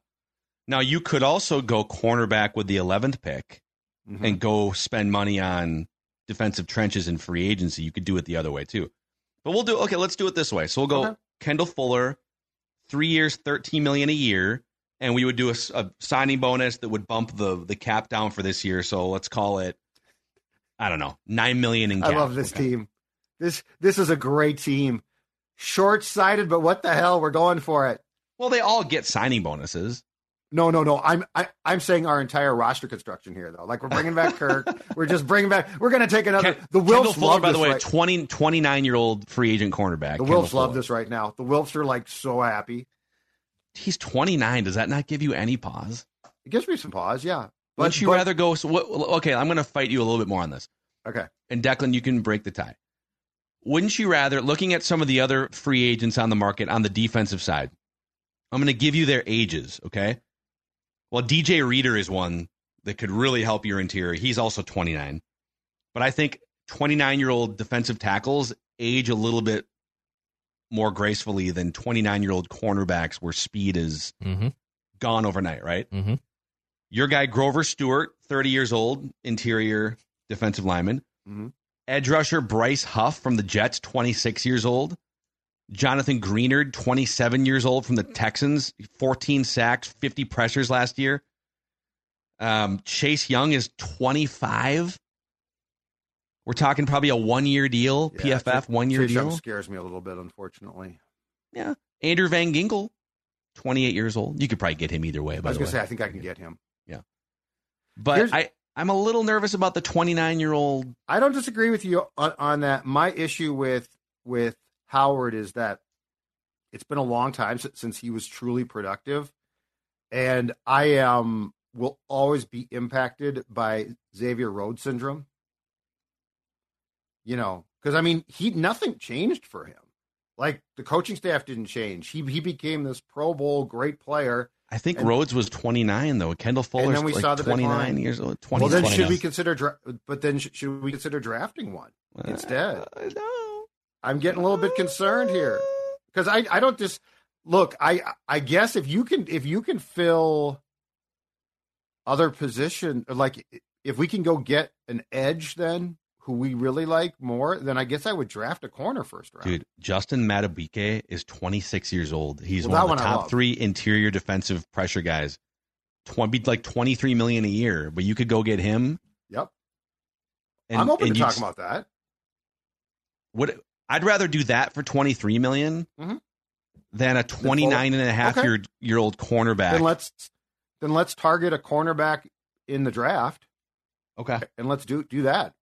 Now you could also go cornerback with the 11th pick Mhm. and go spend money on defensive trenches in free agency. You could do it the other way too. But we'll do okay. Let's do it this way. So we'll go Okay. Kendall Fuller, three years, thirteen million a year, and we would do a signing bonus that would bump the the cap down for this year. So let's call it, I don't know, nine million in. Cap. I love this Okay. team. This this is a great team. Short sighted, but what the hell? We're going for it. Well, they all get signing bonuses. No, no, no. I'm I, I'm saying our entire roster construction here, though. Like we're bringing back Kirk. [laughs] we're just bringing back. We're going to take another. Ken- the Wilfs Fuller, love by the way, right. 20, 29 year old free agent cornerback. The Kendall Wilfs love this right now. The Wilfs are like so happy. He's twenty nine. Does that not give you any pause? It gives me some pause. Yeah. Wouldn't you but- rather go? So what, okay, I'm going to fight you a little bit more on this. Okay. And Declan, you can break the tie. Wouldn't you rather, looking at some of the other free agents on the market on the defensive side, I'm going to give you their ages, okay? Well, DJ Reader is one that could really help your interior. He's also 29. But I think 29 year old defensive tackles age a little bit more gracefully than 29 year old cornerbacks where speed is Mm-hmm. gone overnight, right? Mm-hmm. Your guy Grover Stewart, 30 years old, interior defensive lineman. Mhm. Edge rusher Bryce Huff from the Jets, 26 years old. Jonathan Greenard, 27 years old from the Texans, 14 sacks, 50 pressures last year. Um, Chase Young is 25. We're talking probably a one year deal, Yeah, PFF, one year Chase Young deal. scares me a little bit, unfortunately. Yeah. Andrew Van Ginkel, 28 years old. You could probably get him either way, I by was the going way. to say, I think I can get him. Yeah. But Here's- I, I'm a little nervous about the 29 year old. I don't disagree with you on, on that. My issue with with Howard is that it's been a long time since, he was truly productive, and I am will always be impacted by Xavier Rhodes syndrome. You know, because I mean, he nothing changed for him. Like the coaching staff didn't change. He he became this Pro Bowl great player. I think And- Rhodes was 29 though. Kendall Fuller's then we like saw the 29 decline. years old. 20 Well, then 20 should we consider? Dra- but then sh- should we consider drafting one instead? Uh, no. I'm getting a little bit concerned here because I I don't just look. I I guess if you can if you can fill other position like if we can go get an edge then who we really like more, then I guess I would draft a corner first round. Dude, Justin Madubuike is 26 years old. He's Well, one of the top three interior defensive pressure guys. 20, like 23 million a year, but you could go get him. Yep, And, I'm open to talking about that. What I'd rather do that for 23 million Mhm. than a 29 and a half Okay. year, year old cornerback. Then let's then let's target a cornerback in the draft okay. and let's do do that.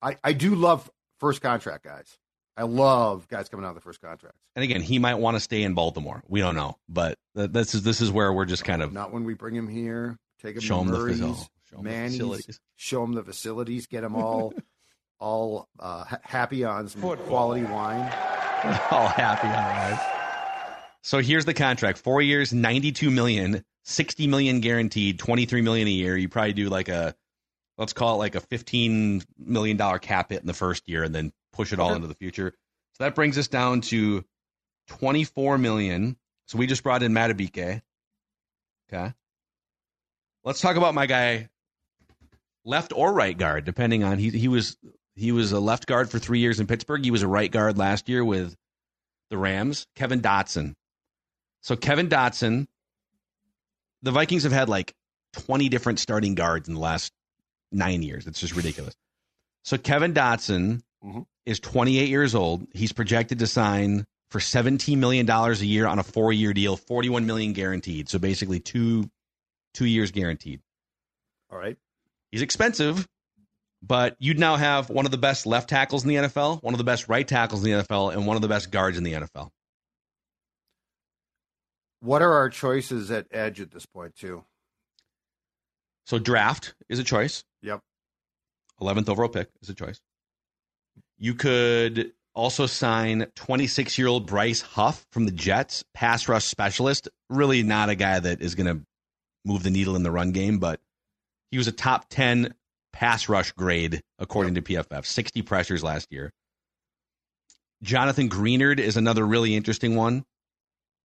I I do love first contract guys. I love guys coming out of the first contracts. And again, he might want to stay in Baltimore. We don't know, but th- this is this is where we're just kind of Not when we bring him here. Take him show to him the Murray's, facility. Show him the facilities. show him the facilities, get them all [laughs] all uh, happy on some Football. quality wine. [laughs] all happy on life. So here's the contract: four years, 92 million, 60 million guaranteed, 23 million a year. You probably do like a, let's call it like a 15 million dollar cap hit in the first year, and then push it all Okay. into the future. So that brings us down to 24 million. So we just brought in Madubuike. Okay. Let's talk about my guy, left or right guard, depending on he he was he was a left guard for three years in Pittsburgh. He was a right guard last year with the Rams. Kevin Dotson. So Kevin Dotson, the Vikings have had like 20 different starting guards in the last nine years. It's just ridiculous. So Kevin Dotson Mhm. is 28 years old. He's projected to sign for 17 million dollars a year on a four-year deal, 41 million guaranteed. So basically two two years guaranteed. All right. He's expensive, but you'd now have one of the best left tackles in the NFL, one of the best right tackles in the NFL, and one of the best guards in the NFL. What are our choices at edge at this point, too? So draft is a choice. Yep. 11th overall pick is a choice. You could also sign 26 year old Bryce Huff from the Jets, pass rush specialist. Really not a guy that is going to move the needle in the run game, but he was a top 10 pass rush grade according to PFF, 60 pressures last year. Jonathan Greenard is another really interesting one.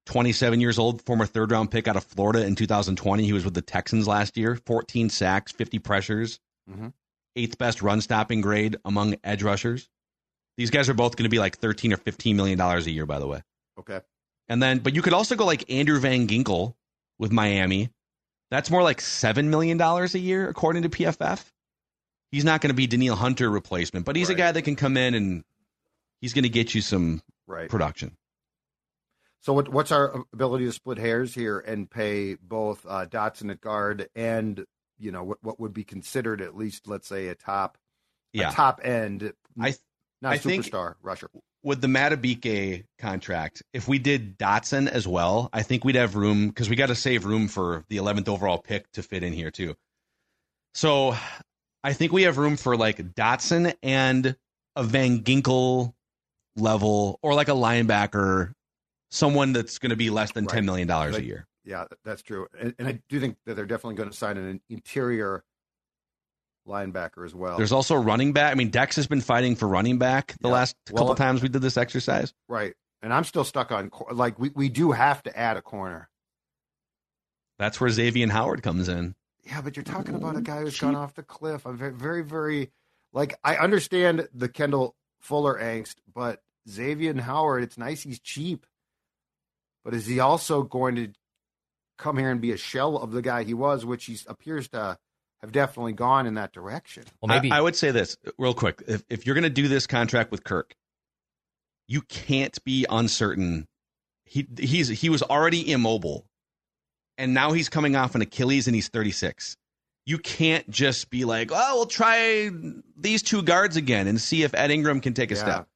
27 years old, former third round pick out of Florida in 2020. He was with the Texans last year, 14 sacks, 50 pressures, Mhm. eighth best run stopping grade among edge rushers. These guys are both going to be like 13 or 15 million dollars a year, by the way. Okay. And then, but you could also go like Andrew Van Ginkel with Miami. That's more like $7 million a year, according to PFF. He's not going to be Danielle Hunter replacement, but he's a guy that can come in and he's going to get you some Right. production. So what, what's our ability to split hairs here and pay both uh, Dotson at guard and you know what, what would be considered at least let's say a top Yeah. a top end I not I think- superstar rusher. with the Madubuike contract, if we did Dotson as well, I think we'd have room because we got to save room for the 11th overall pick to fit in here too. So I think we have room for like Dotson and a Van Ginkel level or like a linebacker, someone that's going to be less than $10 million a year. Yeah, that's true. And, and I do think that they're definitely going to sign an interior linebacker as well. There's also running back. I mean, Dex has been fighting for running back the Yeah. last Well, couple times we did this exercise. right. And I'm still stuck on like we, we do have to add a corner. That's where Xavier Howard comes in. Yeah, but you're talking about a guy who's gone off the cliff. I'm very, very, very like I understand the Kendall Fuller angst, but Xavier Howard, it's nice he's cheap, but is he also going to come here and be a shell of the guy he was, which he appears to have definitely gone in that direction? Well, maybe I, I would say this real quick. If, if you're going to do this contract with Kirk, you can't be uncertain. He he's he was already immobile, and now he's coming off an Achilles, and he's 36. You can't just be like, "Oh, we'll try these two guards again and see if Ed Ingram can take a Yeah. step."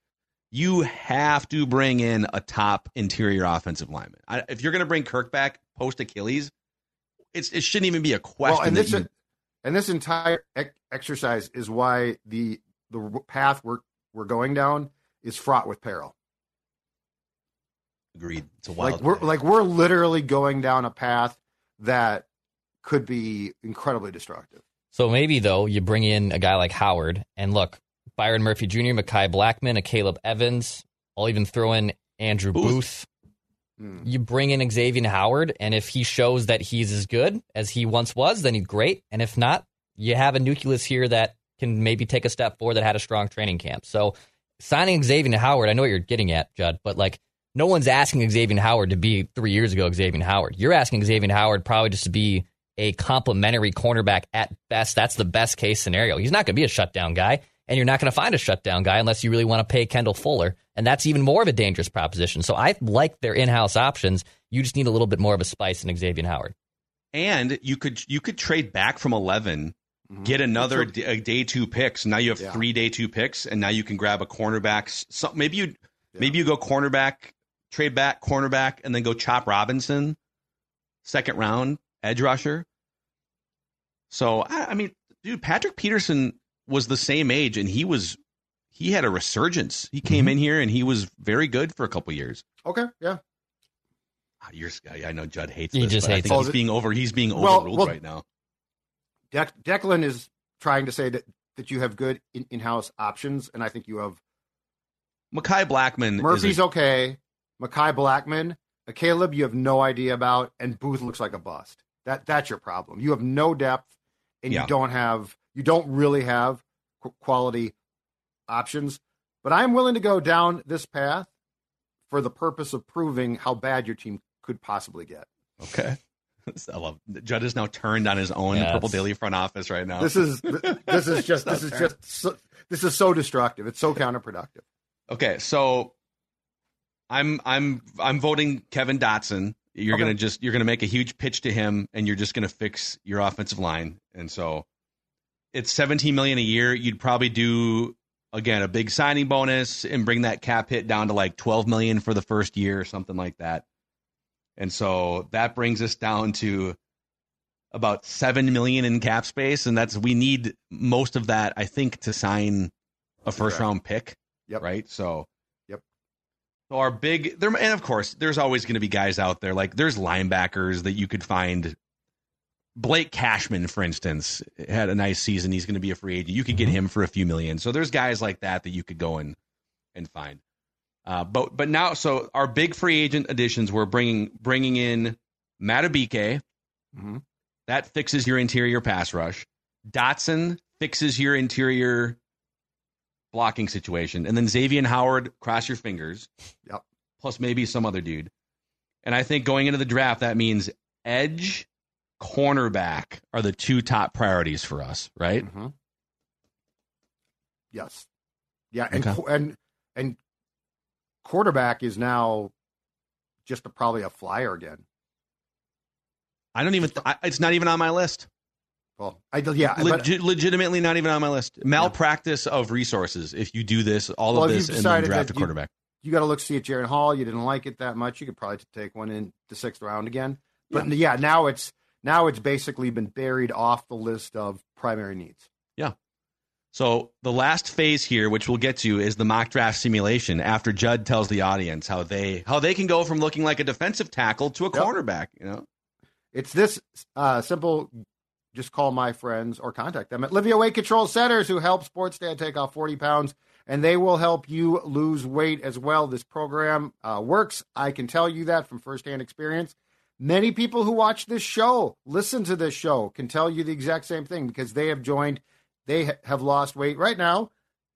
You have to bring in a top interior offensive lineman. I, if you're going to bring Kirk back post Achilles, it's it shouldn't even be a question. Well, and this you- and this entire ec- exercise is why the the path we're we're going down is fraught with peril. Agreed. It's a wild. Like we're ride. like we're literally going down a path that could be incredibly destructive. So maybe though you bring in a guy like Howard and look, Byron Murphy Jr., Mekhi Blackmon, a Caleb Evans. I'll even throw in Andrew Booth. Booth. Hmm. You bring in Xavier Howard, and if he shows that he's as good as he once was, then he's great. And if not, you have a nucleus here that can maybe take a step forward that had a strong training camp. So signing Xavier Howard, I know what you're getting at, Judd, but like no one's asking Xavier Howard to be three years ago Xavier Howard. You're asking Xavier Howard probably just to be a complimentary cornerback at best. That's the best case scenario. He's not going to be a shutdown guy, and you're not going to find a shutdown guy unless you really want to pay Kendall Fuller, and that's even more of a dangerous proposition. So I like their in-house options. You just need a little bit more of a spice in Xavier Howard. and you could you could trade back from 11 Mhm. get another Sure. d- a day two picks now you have Yeah. three day two picks and now you can grab a cornerback so maybe you Yeah. maybe you go cornerback trade back cornerback and then go chop robinson second round edge rusher so i, I mean dude patrick peterson was the same age and he was he had a resurgence he came Mm-hmm. in here and he was very good for a couple years Okay, yeah. Ah, You're, I know Judd hates He this, just but hates I think it. he's being over. He's being Well, overruled well, right now. Dec- Declan is trying to say that that you have good in- in-house options, and I think you have Mekhi Blackmon. Murphy's is a, okay. Mekhi Blackmon, a uh, Caleb you have no idea about, and Booth looks like a bust. That that's your problem. You have no depth, and Yeah. you don't have you don't really have qu- quality options. But I'm willing to go down this path for the purpose of proving how bad your team could possibly get. okay. [laughs] I love Judd is now turned on his own Yeah, Purple Daily front office right now. This is this is [laughs] just this is just so, this is so destructive. It's so counterproductive. Okay, so I'm I'm I'm voting Kevin Dotson. You're Okay. gonna just you're gonna make a huge pitch to him, and you're just gonna fix your offensive line. And so it's 17 million a year. You'd probably do again a big signing bonus and bring that cap hit down to like 12 million for the first year or something like that. And so that brings us down to about seven million in cap space, and that's we need most of that, I think, to sign a first round pick. Yep. Right. So. So our big there, and of course, there's always going to be guys out there like there's linebackers that you could find. Blake Cashman, for instance, had a nice season. He's going to be a free agent. You could get him for a few million. So there's guys like that that you could go and and find. Uh, but but now, so our big free agent additions, we're bringing bringing in Madubuike. hmm That fixes your interior pass rush. Dotson fixes your interior blocking situation. And then Xavier Howard, cross your fingers. Yep. Plus maybe some other dude. And I think going into the draft, that means edge, cornerback are the two top priorities for us, right? Mm-hmm. Yes. Yeah, and Okay. and and quarterback is now just a, probably a flyer again. I don't even, I, it's not even on my list. Well, I yeah, but- legitimately not even on my list. Malpractice of resources. If you do this, all Well, of this, and then draft a that you- quarterback. you got to look see at Jaron Hall. You didn't like it that much. You could probably take one in the sixth round again. But yeah, now it's now it's basically been buried off the list of primary needs. Yeah. So the last phase here, which we'll get to, is the mock draft simulation. After Judd tells the audience how they how they can go from looking like a defensive tackle to a Yep. cornerback. You know, It's this uh, simple. Just call my friends or contact them at Livea Weight Control Centers, who help sports dad take off 40 pounds, and they will help you lose weight as well. This program uh, works. I can tell you that from firsthand experience. Many people who watch this show, listen to this show, can tell you the exact same thing because they have joined, they ha- have lost weight. Right now,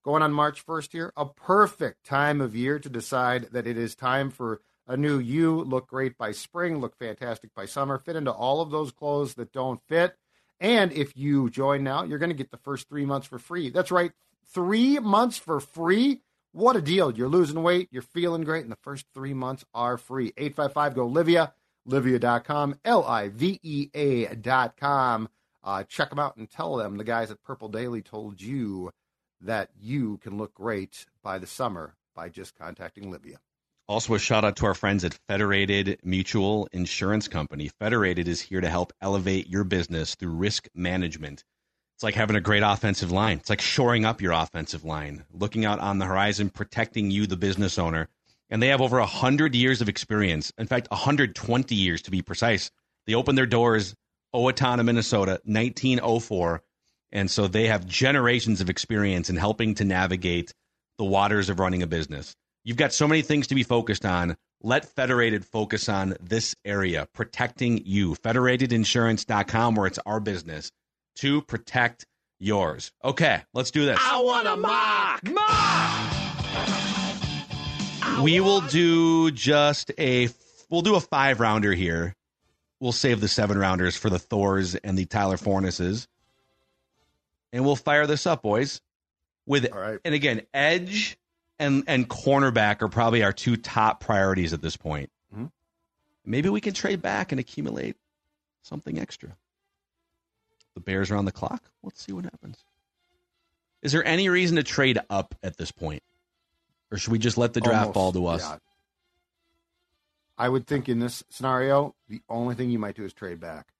going on March 1st here, a perfect time of year to decide that it is time for a new you. Look great by spring, look fantastic by summer, fit into all of those clothes that don't fit. And if you join now, you're going to get the first three months for free. That's right, three months for free. What a deal. You're losing weight, you're feeling great, and the first three months are free. 855 go Livea, livea.com, L I V E A.com. Uh, check them out and tell them the guys at Purple Daily told you that you can look great by the summer by just contacting Livea. Also, a shout out to our friends at Federated Mutual Insurance Company. Federated is here to help elevate your business through risk management. It's like having a great offensive line. It's like shoring up your offensive line, looking out on the horizon, protecting you, the business owner. And they have over 100 years of experience. In fact, 120 years to be precise. They opened their doors, Owatonna, Minnesota, 1904. And so they have generations of experience in helping to navigate the waters of running a business. You've got so many things to be focused on. Let Federated focus on this area, protecting you. Federatedinsurance.com, where it's our business to protect yours. Okay, let's do this. I want a mock. Mock. We will do just a we'll do a five rounder here. We'll save the seven rounders for the Thors and the Tyler Fornesses. And we'll fire this up, boys. With All right. and again, edge and and cornerback are probably our two top priorities at this point. Mhm. Maybe we can trade back and accumulate something extra. The Bears are on the clock. Let's see what happens. Is there any reason to trade up at this point? Or should we just let the draft Almost, fall to us? yeah. I would think in this scenario, the only thing you might do is trade back.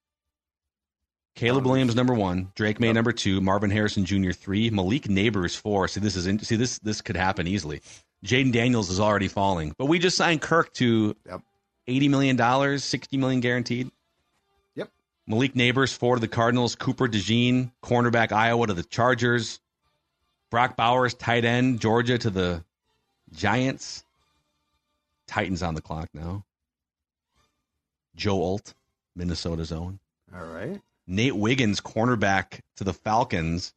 Caleb Williams number one, Drake Maye Yep. number two, Marvin Harrison Jr. three, Malik Nabers four. See, this is in, see this this could happen easily. Jayden Daniels is already falling, but we just signed Kirk to Yep. eighty million dollars, sixty million guaranteed. Yep. Malik Nabers four to the Cardinals, Cooper DeJean, cornerback Iowa to the Chargers, Brock Bowers tight end Georgia to the Giants, Titans on the clock now. Joe Alt, Minnesota's own. All right. Nate Wiggins, cornerback to the Falcons.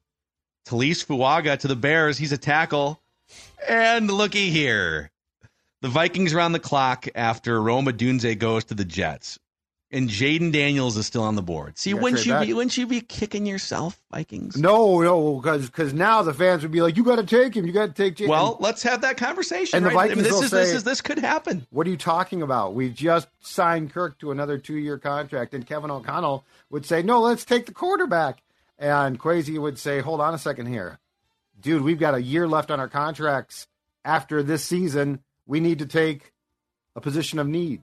Taliese Fuaga to the Bears. He's a tackle. And looky here. The Vikings are on the clock after Rome Odunze goes to the Jets. And Jayden Daniels is still on the board. See, gotta wouldn't you back. be wouldn't you be kicking yourself, Vikings? No, no, because because now the fans would be like, "You got to take him. You got to take." J-" Well, let's have that conversation. And the right? I mean, Vikings this will is this is this could happen. What are you talking about? We just signed Kirk to another two year contract, and Kevin O'Connell would say, No, let's take the quarterback. And Kwesi would say, Hold on a second here. Dude, we've got a year left on our contracts. After this season, we need to take a position of need.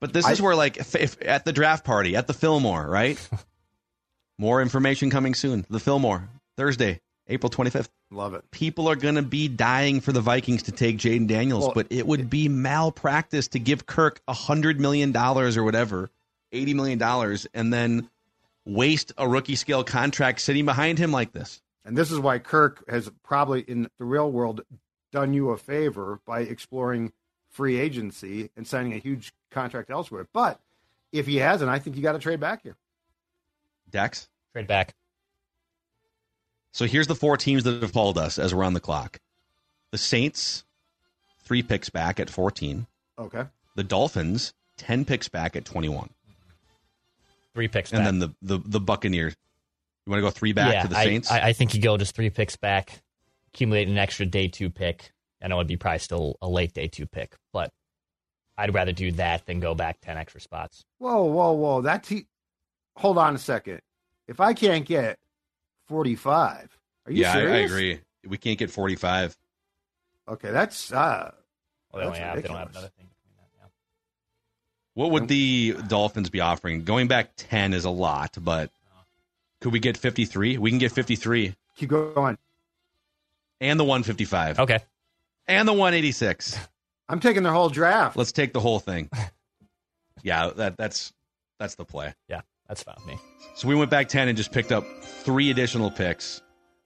But this I- is where, like, if, if at the draft party at the Fillmore, right? [laughs] More information coming soon. The Fillmore Thursday, April twenty fifth. Love it. People are going to be dying for the Vikings to take Jayden Daniels, Well, but it would be malpractice to give Kirk a hundred million dollars or whatever, eighty million dollars, and then waste a rookie scale contract sitting behind him like this. And this is why Kirk has probably, in the real world, done you a favor by exploring free agency and signing a huge contract elsewhere. But if he hasn't, I think you got to trade back here. Dex. Trade back. So here's the four teams that have followed us as we're on the clock. The Saints, three picks back at 14. Okay. The Dolphins, 10 picks back at 21. Three picks And back. then the, the, the Buccaneers. You want to go three back yeah, to the Saints? I, I think you go just three picks back, accumulate an extra day two pick. I know it'd be probably still a late day two pick, but I'd rather do that than go back 10 extra spots. Whoa, whoa, whoa. That's he. Hold on a second. If I can't get 45, are you yeah, I, I agree. We can't get 45. Okay, that's. Uh, Well, they, only That's have, they don't have another thing between that. Yeah. What would the Dolphins be offering? Going back 10 is a lot, but could we get 53? We can get 53 keep going. and the 155 Okay. And the 186. I'm taking their whole draft. Let's take the whole thing. Yeah, that that's that's the play. Yeah, that's fine with me. So we went back 10 and just picked up three additional picks.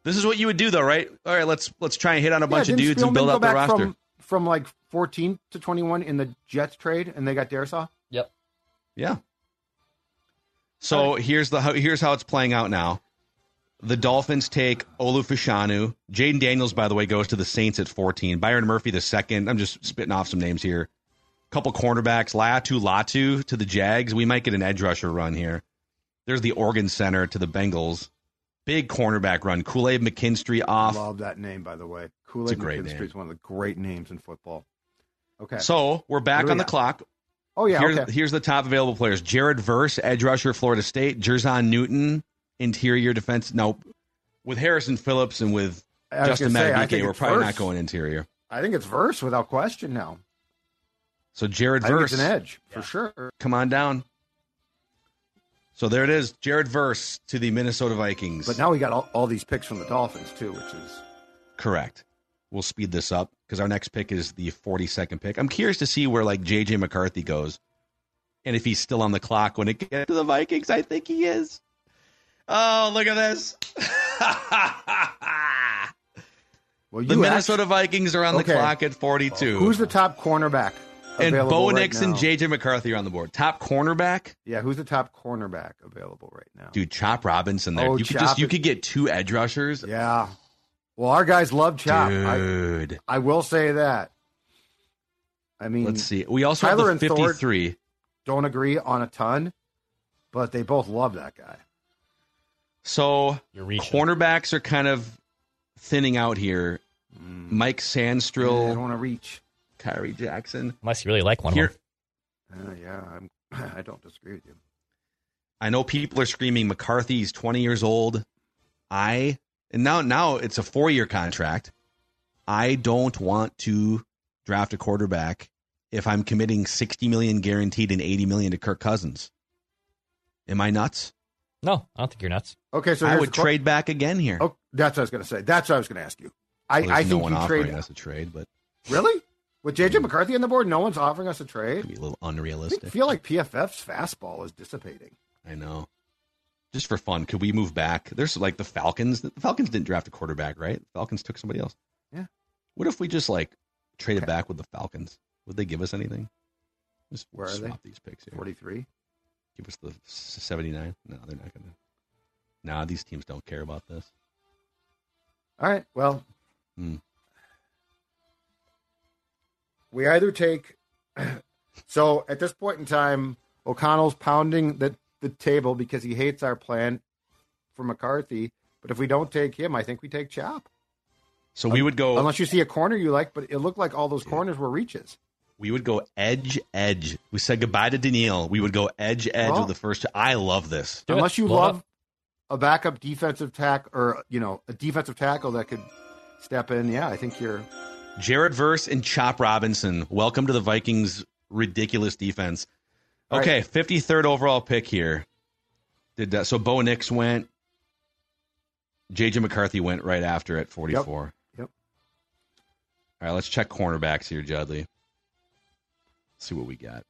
This is what you would do though, right? All right, let's let's try and hit on a bunch Yeah, of didn't dudes and build up the roster. From, from like 14 to 21 in the Jets trade, and they got Darrisaw. Yep. Yeah. So here's the how, here's how it's playing out now. The Dolphins take Olufashanu. Jayden Daniels, by the way, goes to the Saints at 14. Byron Murphy the second. I'm just spitting off some names here. Couple cornerbacks. Laiatu Latu to the Jags. We might get an edge rusher run here. There's the Oregon Center to the Bengals. Big cornerback run. Kool Aid McKinstry off. Love that name, by the way. Kool Aid McKinstry is one of the great names in football. Okay. So we're back on the got? clock. oh yeah. here's, okay. here's the top available players: Jared Verse, edge rusher, Florida State; Jer'Zhan Newton, interior defense. No, with Harrison Phillips and with Justin gonna say, I Madubuike, we're probably Verse. not going interior. I think it's verse without question now. So Jared I think Verse, it's an edge for sure. come on down. So there it is, Jared Verse to the Minnesota Vikings. But now we got all, all these picks from the Dolphins too, which is correct. We'll speed this up because our next pick is the 42nd pick. I'm curious to see where like JJ McCarthy goes, and if he's still on the clock when it gets to the Vikings. I think he is. Oh, look at this. well. The Minnesota Vikings are on the Okay. clock at 42. who's the top cornerback? and Bo right Nix and? JJ McCarthy are on the board. Top cornerback, Yeah, who's the top cornerback available right now? dude. Chop Robinson there. Oh, you could Chop just you could get two edge rushers. Yeah. Well, our guys love Chop. I, Dude, I will say that. I mean, let's see. We also Tyler have the and Thor- 53. don't agree on a ton, but they both love that guy. So You're cornerbacks are kind of thinning out here. Mike Mm. I don't want to reach. Khyree Jackson. Unless you really like one Here, of them. Uh, yeah, I'm, [clears throat] I don't disagree with you. I know people are screaming McCarthy. He's 20 years old. I and now now it's a four year contract. I don't want to draft a quarterback if I'm committing 60 million guaranteed and 80 million to Kirk Cousins. Am I nuts? No, I don't think you're nuts. Okay, so I would the que- trade back again here. Oh, that's what I was going to say. That's what I was going to ask you. I, Well, I there's no think one you offering trade. us a trade, but Really? With JJ hmm. McCarthy on the board, no one's offering us a it'd trade. be a little I unrealistic. feel like PFF's fastball is dissipating. I know. Just for fun, could we move back? There's like the Falcons. The Falcons didn't draft a quarterback, right? The Falcons took somebody else. Yeah. What if we just like traded back with the Falcons, would they give us anything? Just Where are they? swap these picks here. 43. Give us the seventy nine. No, they're not gonna. Nah, these teams don't care about this. All right. Well, Hmm. we either take. [clears throat] So at this point in time, O'Connell's pounding the, the table because he hates our plan for McCarthy. But if we don't take him, I think we take Chop. So we would go. Unless you see a corner you like, but it looked like all those corners were reaches. We would go edge, edge. We said goodbye to Danielle. We would go edge, edge Well- with the first. I love this. Do it. Unless you Blow love up. a backup defensive tack or you know a defensive tackle that could step in. Yeah, I think you're. Jared Verse and Chop Robinson. Welcome to the Vikings' ridiculous defense. All Okay, 53rd overall pick here. Did that, so Bo Nix went. JJ McCarthy went right after at 44. Yep. All right, let's check cornerbacks here, Judley. Let's see what we got.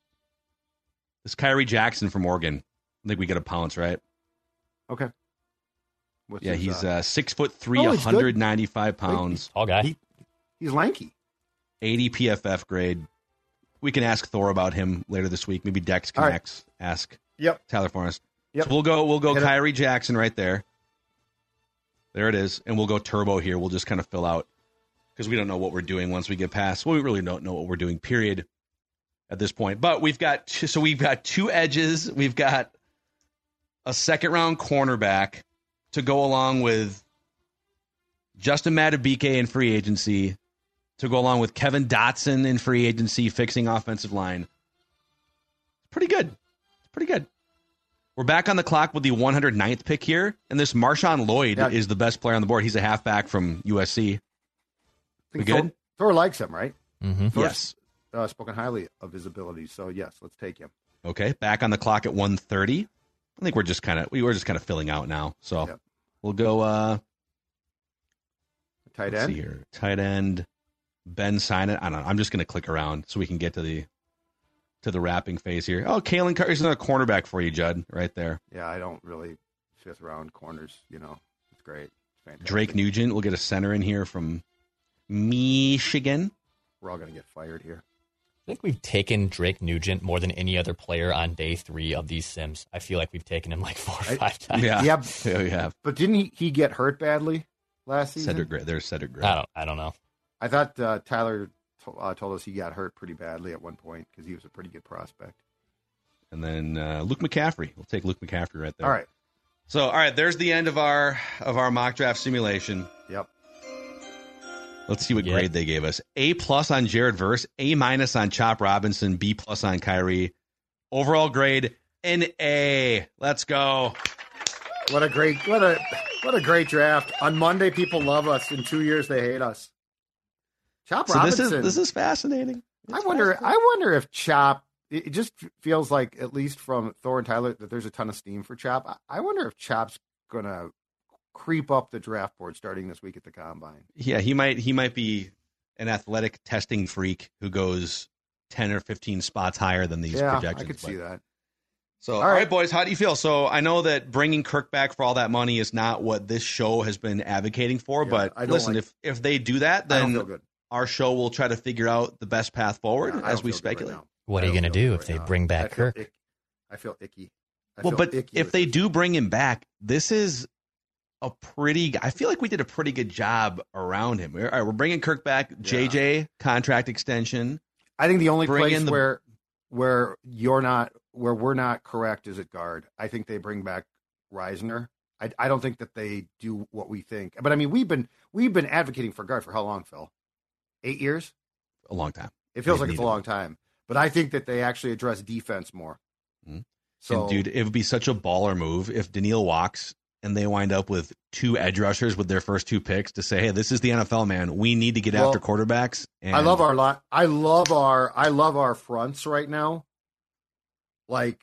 This Khyree Jackson from Oregon. I think we get a pounce, right? Okay. What's Yeah, he's uh, uh, six foot three, Oh, he's good. 195 pounds, Tall guy. He- he's lanky. 80 PFF grade. We can ask Thor about him later this week. Maybe Dex can All right. ask, ask Yep. Tyler for us. Yep. So we'll go. We'll go Hit it. Khyree Jackson right there. There it is, and we'll go Turbo here. We'll just kind of fill out because we don't know what we're doing once we get past. Well, we really don't know what we're doing. Period. At this point, but we've got two, so we've got two edges. We've got a second round cornerback to go along with Justin Madubuike in free agency, to go along with Kevin Dotson in free agency, fixing offensive line. Pretty good. Pretty good. We're back on the clock with the 109th pick here, and this Marshawn Lloyd Yeah. is the best player on the board. He's a halfback from USC. We good? Thor, Thor likes him, right? Mm-hmm. Thor's, Yes. Uh, spoken highly of his abilities. So yes, let's take him. Okay. Back on the clock at 130. I think we're just kind of we were just kind of filling out now. So Yep. we'll go uh Tight let's end. see here. Tight end Ben Sinnott. I don't know. I'm just gonna click around so we can get to the to the wrapping phase here. Oh, Kalen Carter's another cornerback for you, Judd, right there. Yeah, I don't really fifth round corners. You know, it's great. It's fantastic. Drake Nugent. We'll get a center in here from Michigan. We're all gonna get fired here. I think we've taken Drake Nugent more than any other player on day three of these sims. I feel like we've taken him like four or I- five times. Yeah. Yeah, [laughs] Yeah, we have. but didn't he, he get hurt badly last season? Cedric Gray. There's Cedric Gray. I don't. I don't know. I thought uh, Tyler to, uh, told us he got hurt pretty badly at one point because he was a pretty good prospect. And then uh, Luke McCaffrey. We'll take Luke McCaffrey right there. All right. So, all right, there's the end of our of our mock draft simulation. Yep. Let's see what Yeah. grade they gave us. A plus on Jared Verse, A minus on Chop Robinson, B plus on Khyree. Overall grade an A. Let's go. What a great what a what a great draft. On Monday, people love us. In two years, they hate us. Chop So this Robinson. is this is fascinating. I wonder. I wonder if Chop. It it just feels like, at least from Thor and Tyler, that there's a ton of steam for Chop. I- I wonder if Chop's gonna creep up the draft board starting this week at the combine. Yeah, he might he might be an athletic testing freak who goes ten or fifteen spots higher than these yeah, projections. I could but- see that. So, all All right. right. boys, how do you feel? So, I know that bringing Kirk back for all that money is not what this show has been advocating for, Yeah, but I listen, like- if if they do that, then our show will try to figure out the best path forward Yeah, as we feel good right speculate. What I are you going to do good if right they now. bring back I Kirk? ick- I feel icky. I well, feel but icky if they this. do bring him back, this is a pretty. I feel like we did a pretty good job around him. All right, we're bringing Kirk back. JJ contract extension. I think the only bring place the- where where you're not where we're not correct is at guard. I think they bring back Risner. I, I don't think that they do what we think. But I mean, we've been we've been advocating for guard for how long, Phil? Eight years. A long time. It feels They like it's a long time. But I think that they actually address defense more. Mhm. So, and dude, it would be such a baller move if Danielle walks and they wind up with two edge rushers with their first two picks to say, "Hey, this is the NFL, man. We need to get Well, after quarterbacks." And I love our lot. I love our I love our fronts right now. Like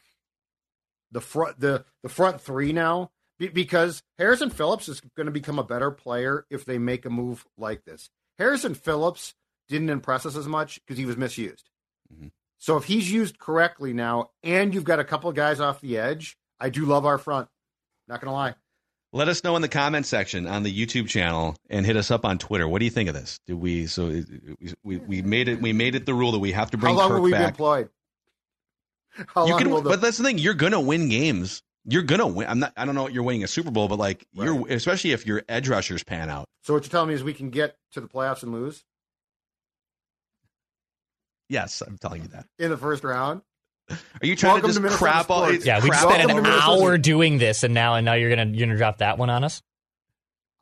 the front the the front three now be- because Harrison Phillips is going to become a better player if they make a move like this. Harrison Phillips didn't impress us as much because he was misused. Mhm. So if he's used correctly now, and you've got a couple of guys off the edge, I do love our front. Not gonna lie. Let us know in the comment section on the YouTube channel and hit us up on Twitter. What do you think of this? Did we so we we, we made it we made it the rule that we have to bring How long Kirk will we be back. employed? How you long can, the, but that's the thing. You're gonna win games. You're gonna win. I'm not. I don't know what you're winning a Super Bowl, but like you're especially if your edge rushers pan out. so what you're telling me is we can get to the playoffs and lose Yes, I'm telling you that. in the first round? Are you trying Welcome to to just Minnesota crap all? sports. Yeah, we crap spent an hour doing this, and now and now you're gonna you're gonna drop that one on us.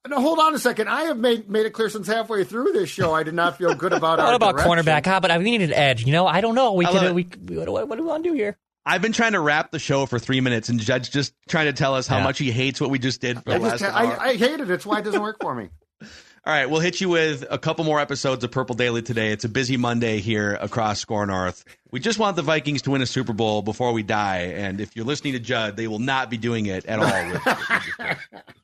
No, hold on a second. I have made made it clear since halfway through this show I did not feel good about our What about direction. cornerback? Ah, but we need an edge. You know, I don't know. We I love could it. we, we what, do- what do we want to do here? I've been trying to wrap the show for three minutes, and Judd just trying to tell us how Yeah. much he hates what we just did for I, the just, last hour. I, I hate it. It's why it doesn't work for me. [laughs] All right, we'll hit you with a couple more episodes of Purple Daily today. It's a busy Monday here across Skor North. We just want the Vikings to win a Super Bowl before we die, and if you're listening to Judd, they will not be doing it at all. With, [laughs] with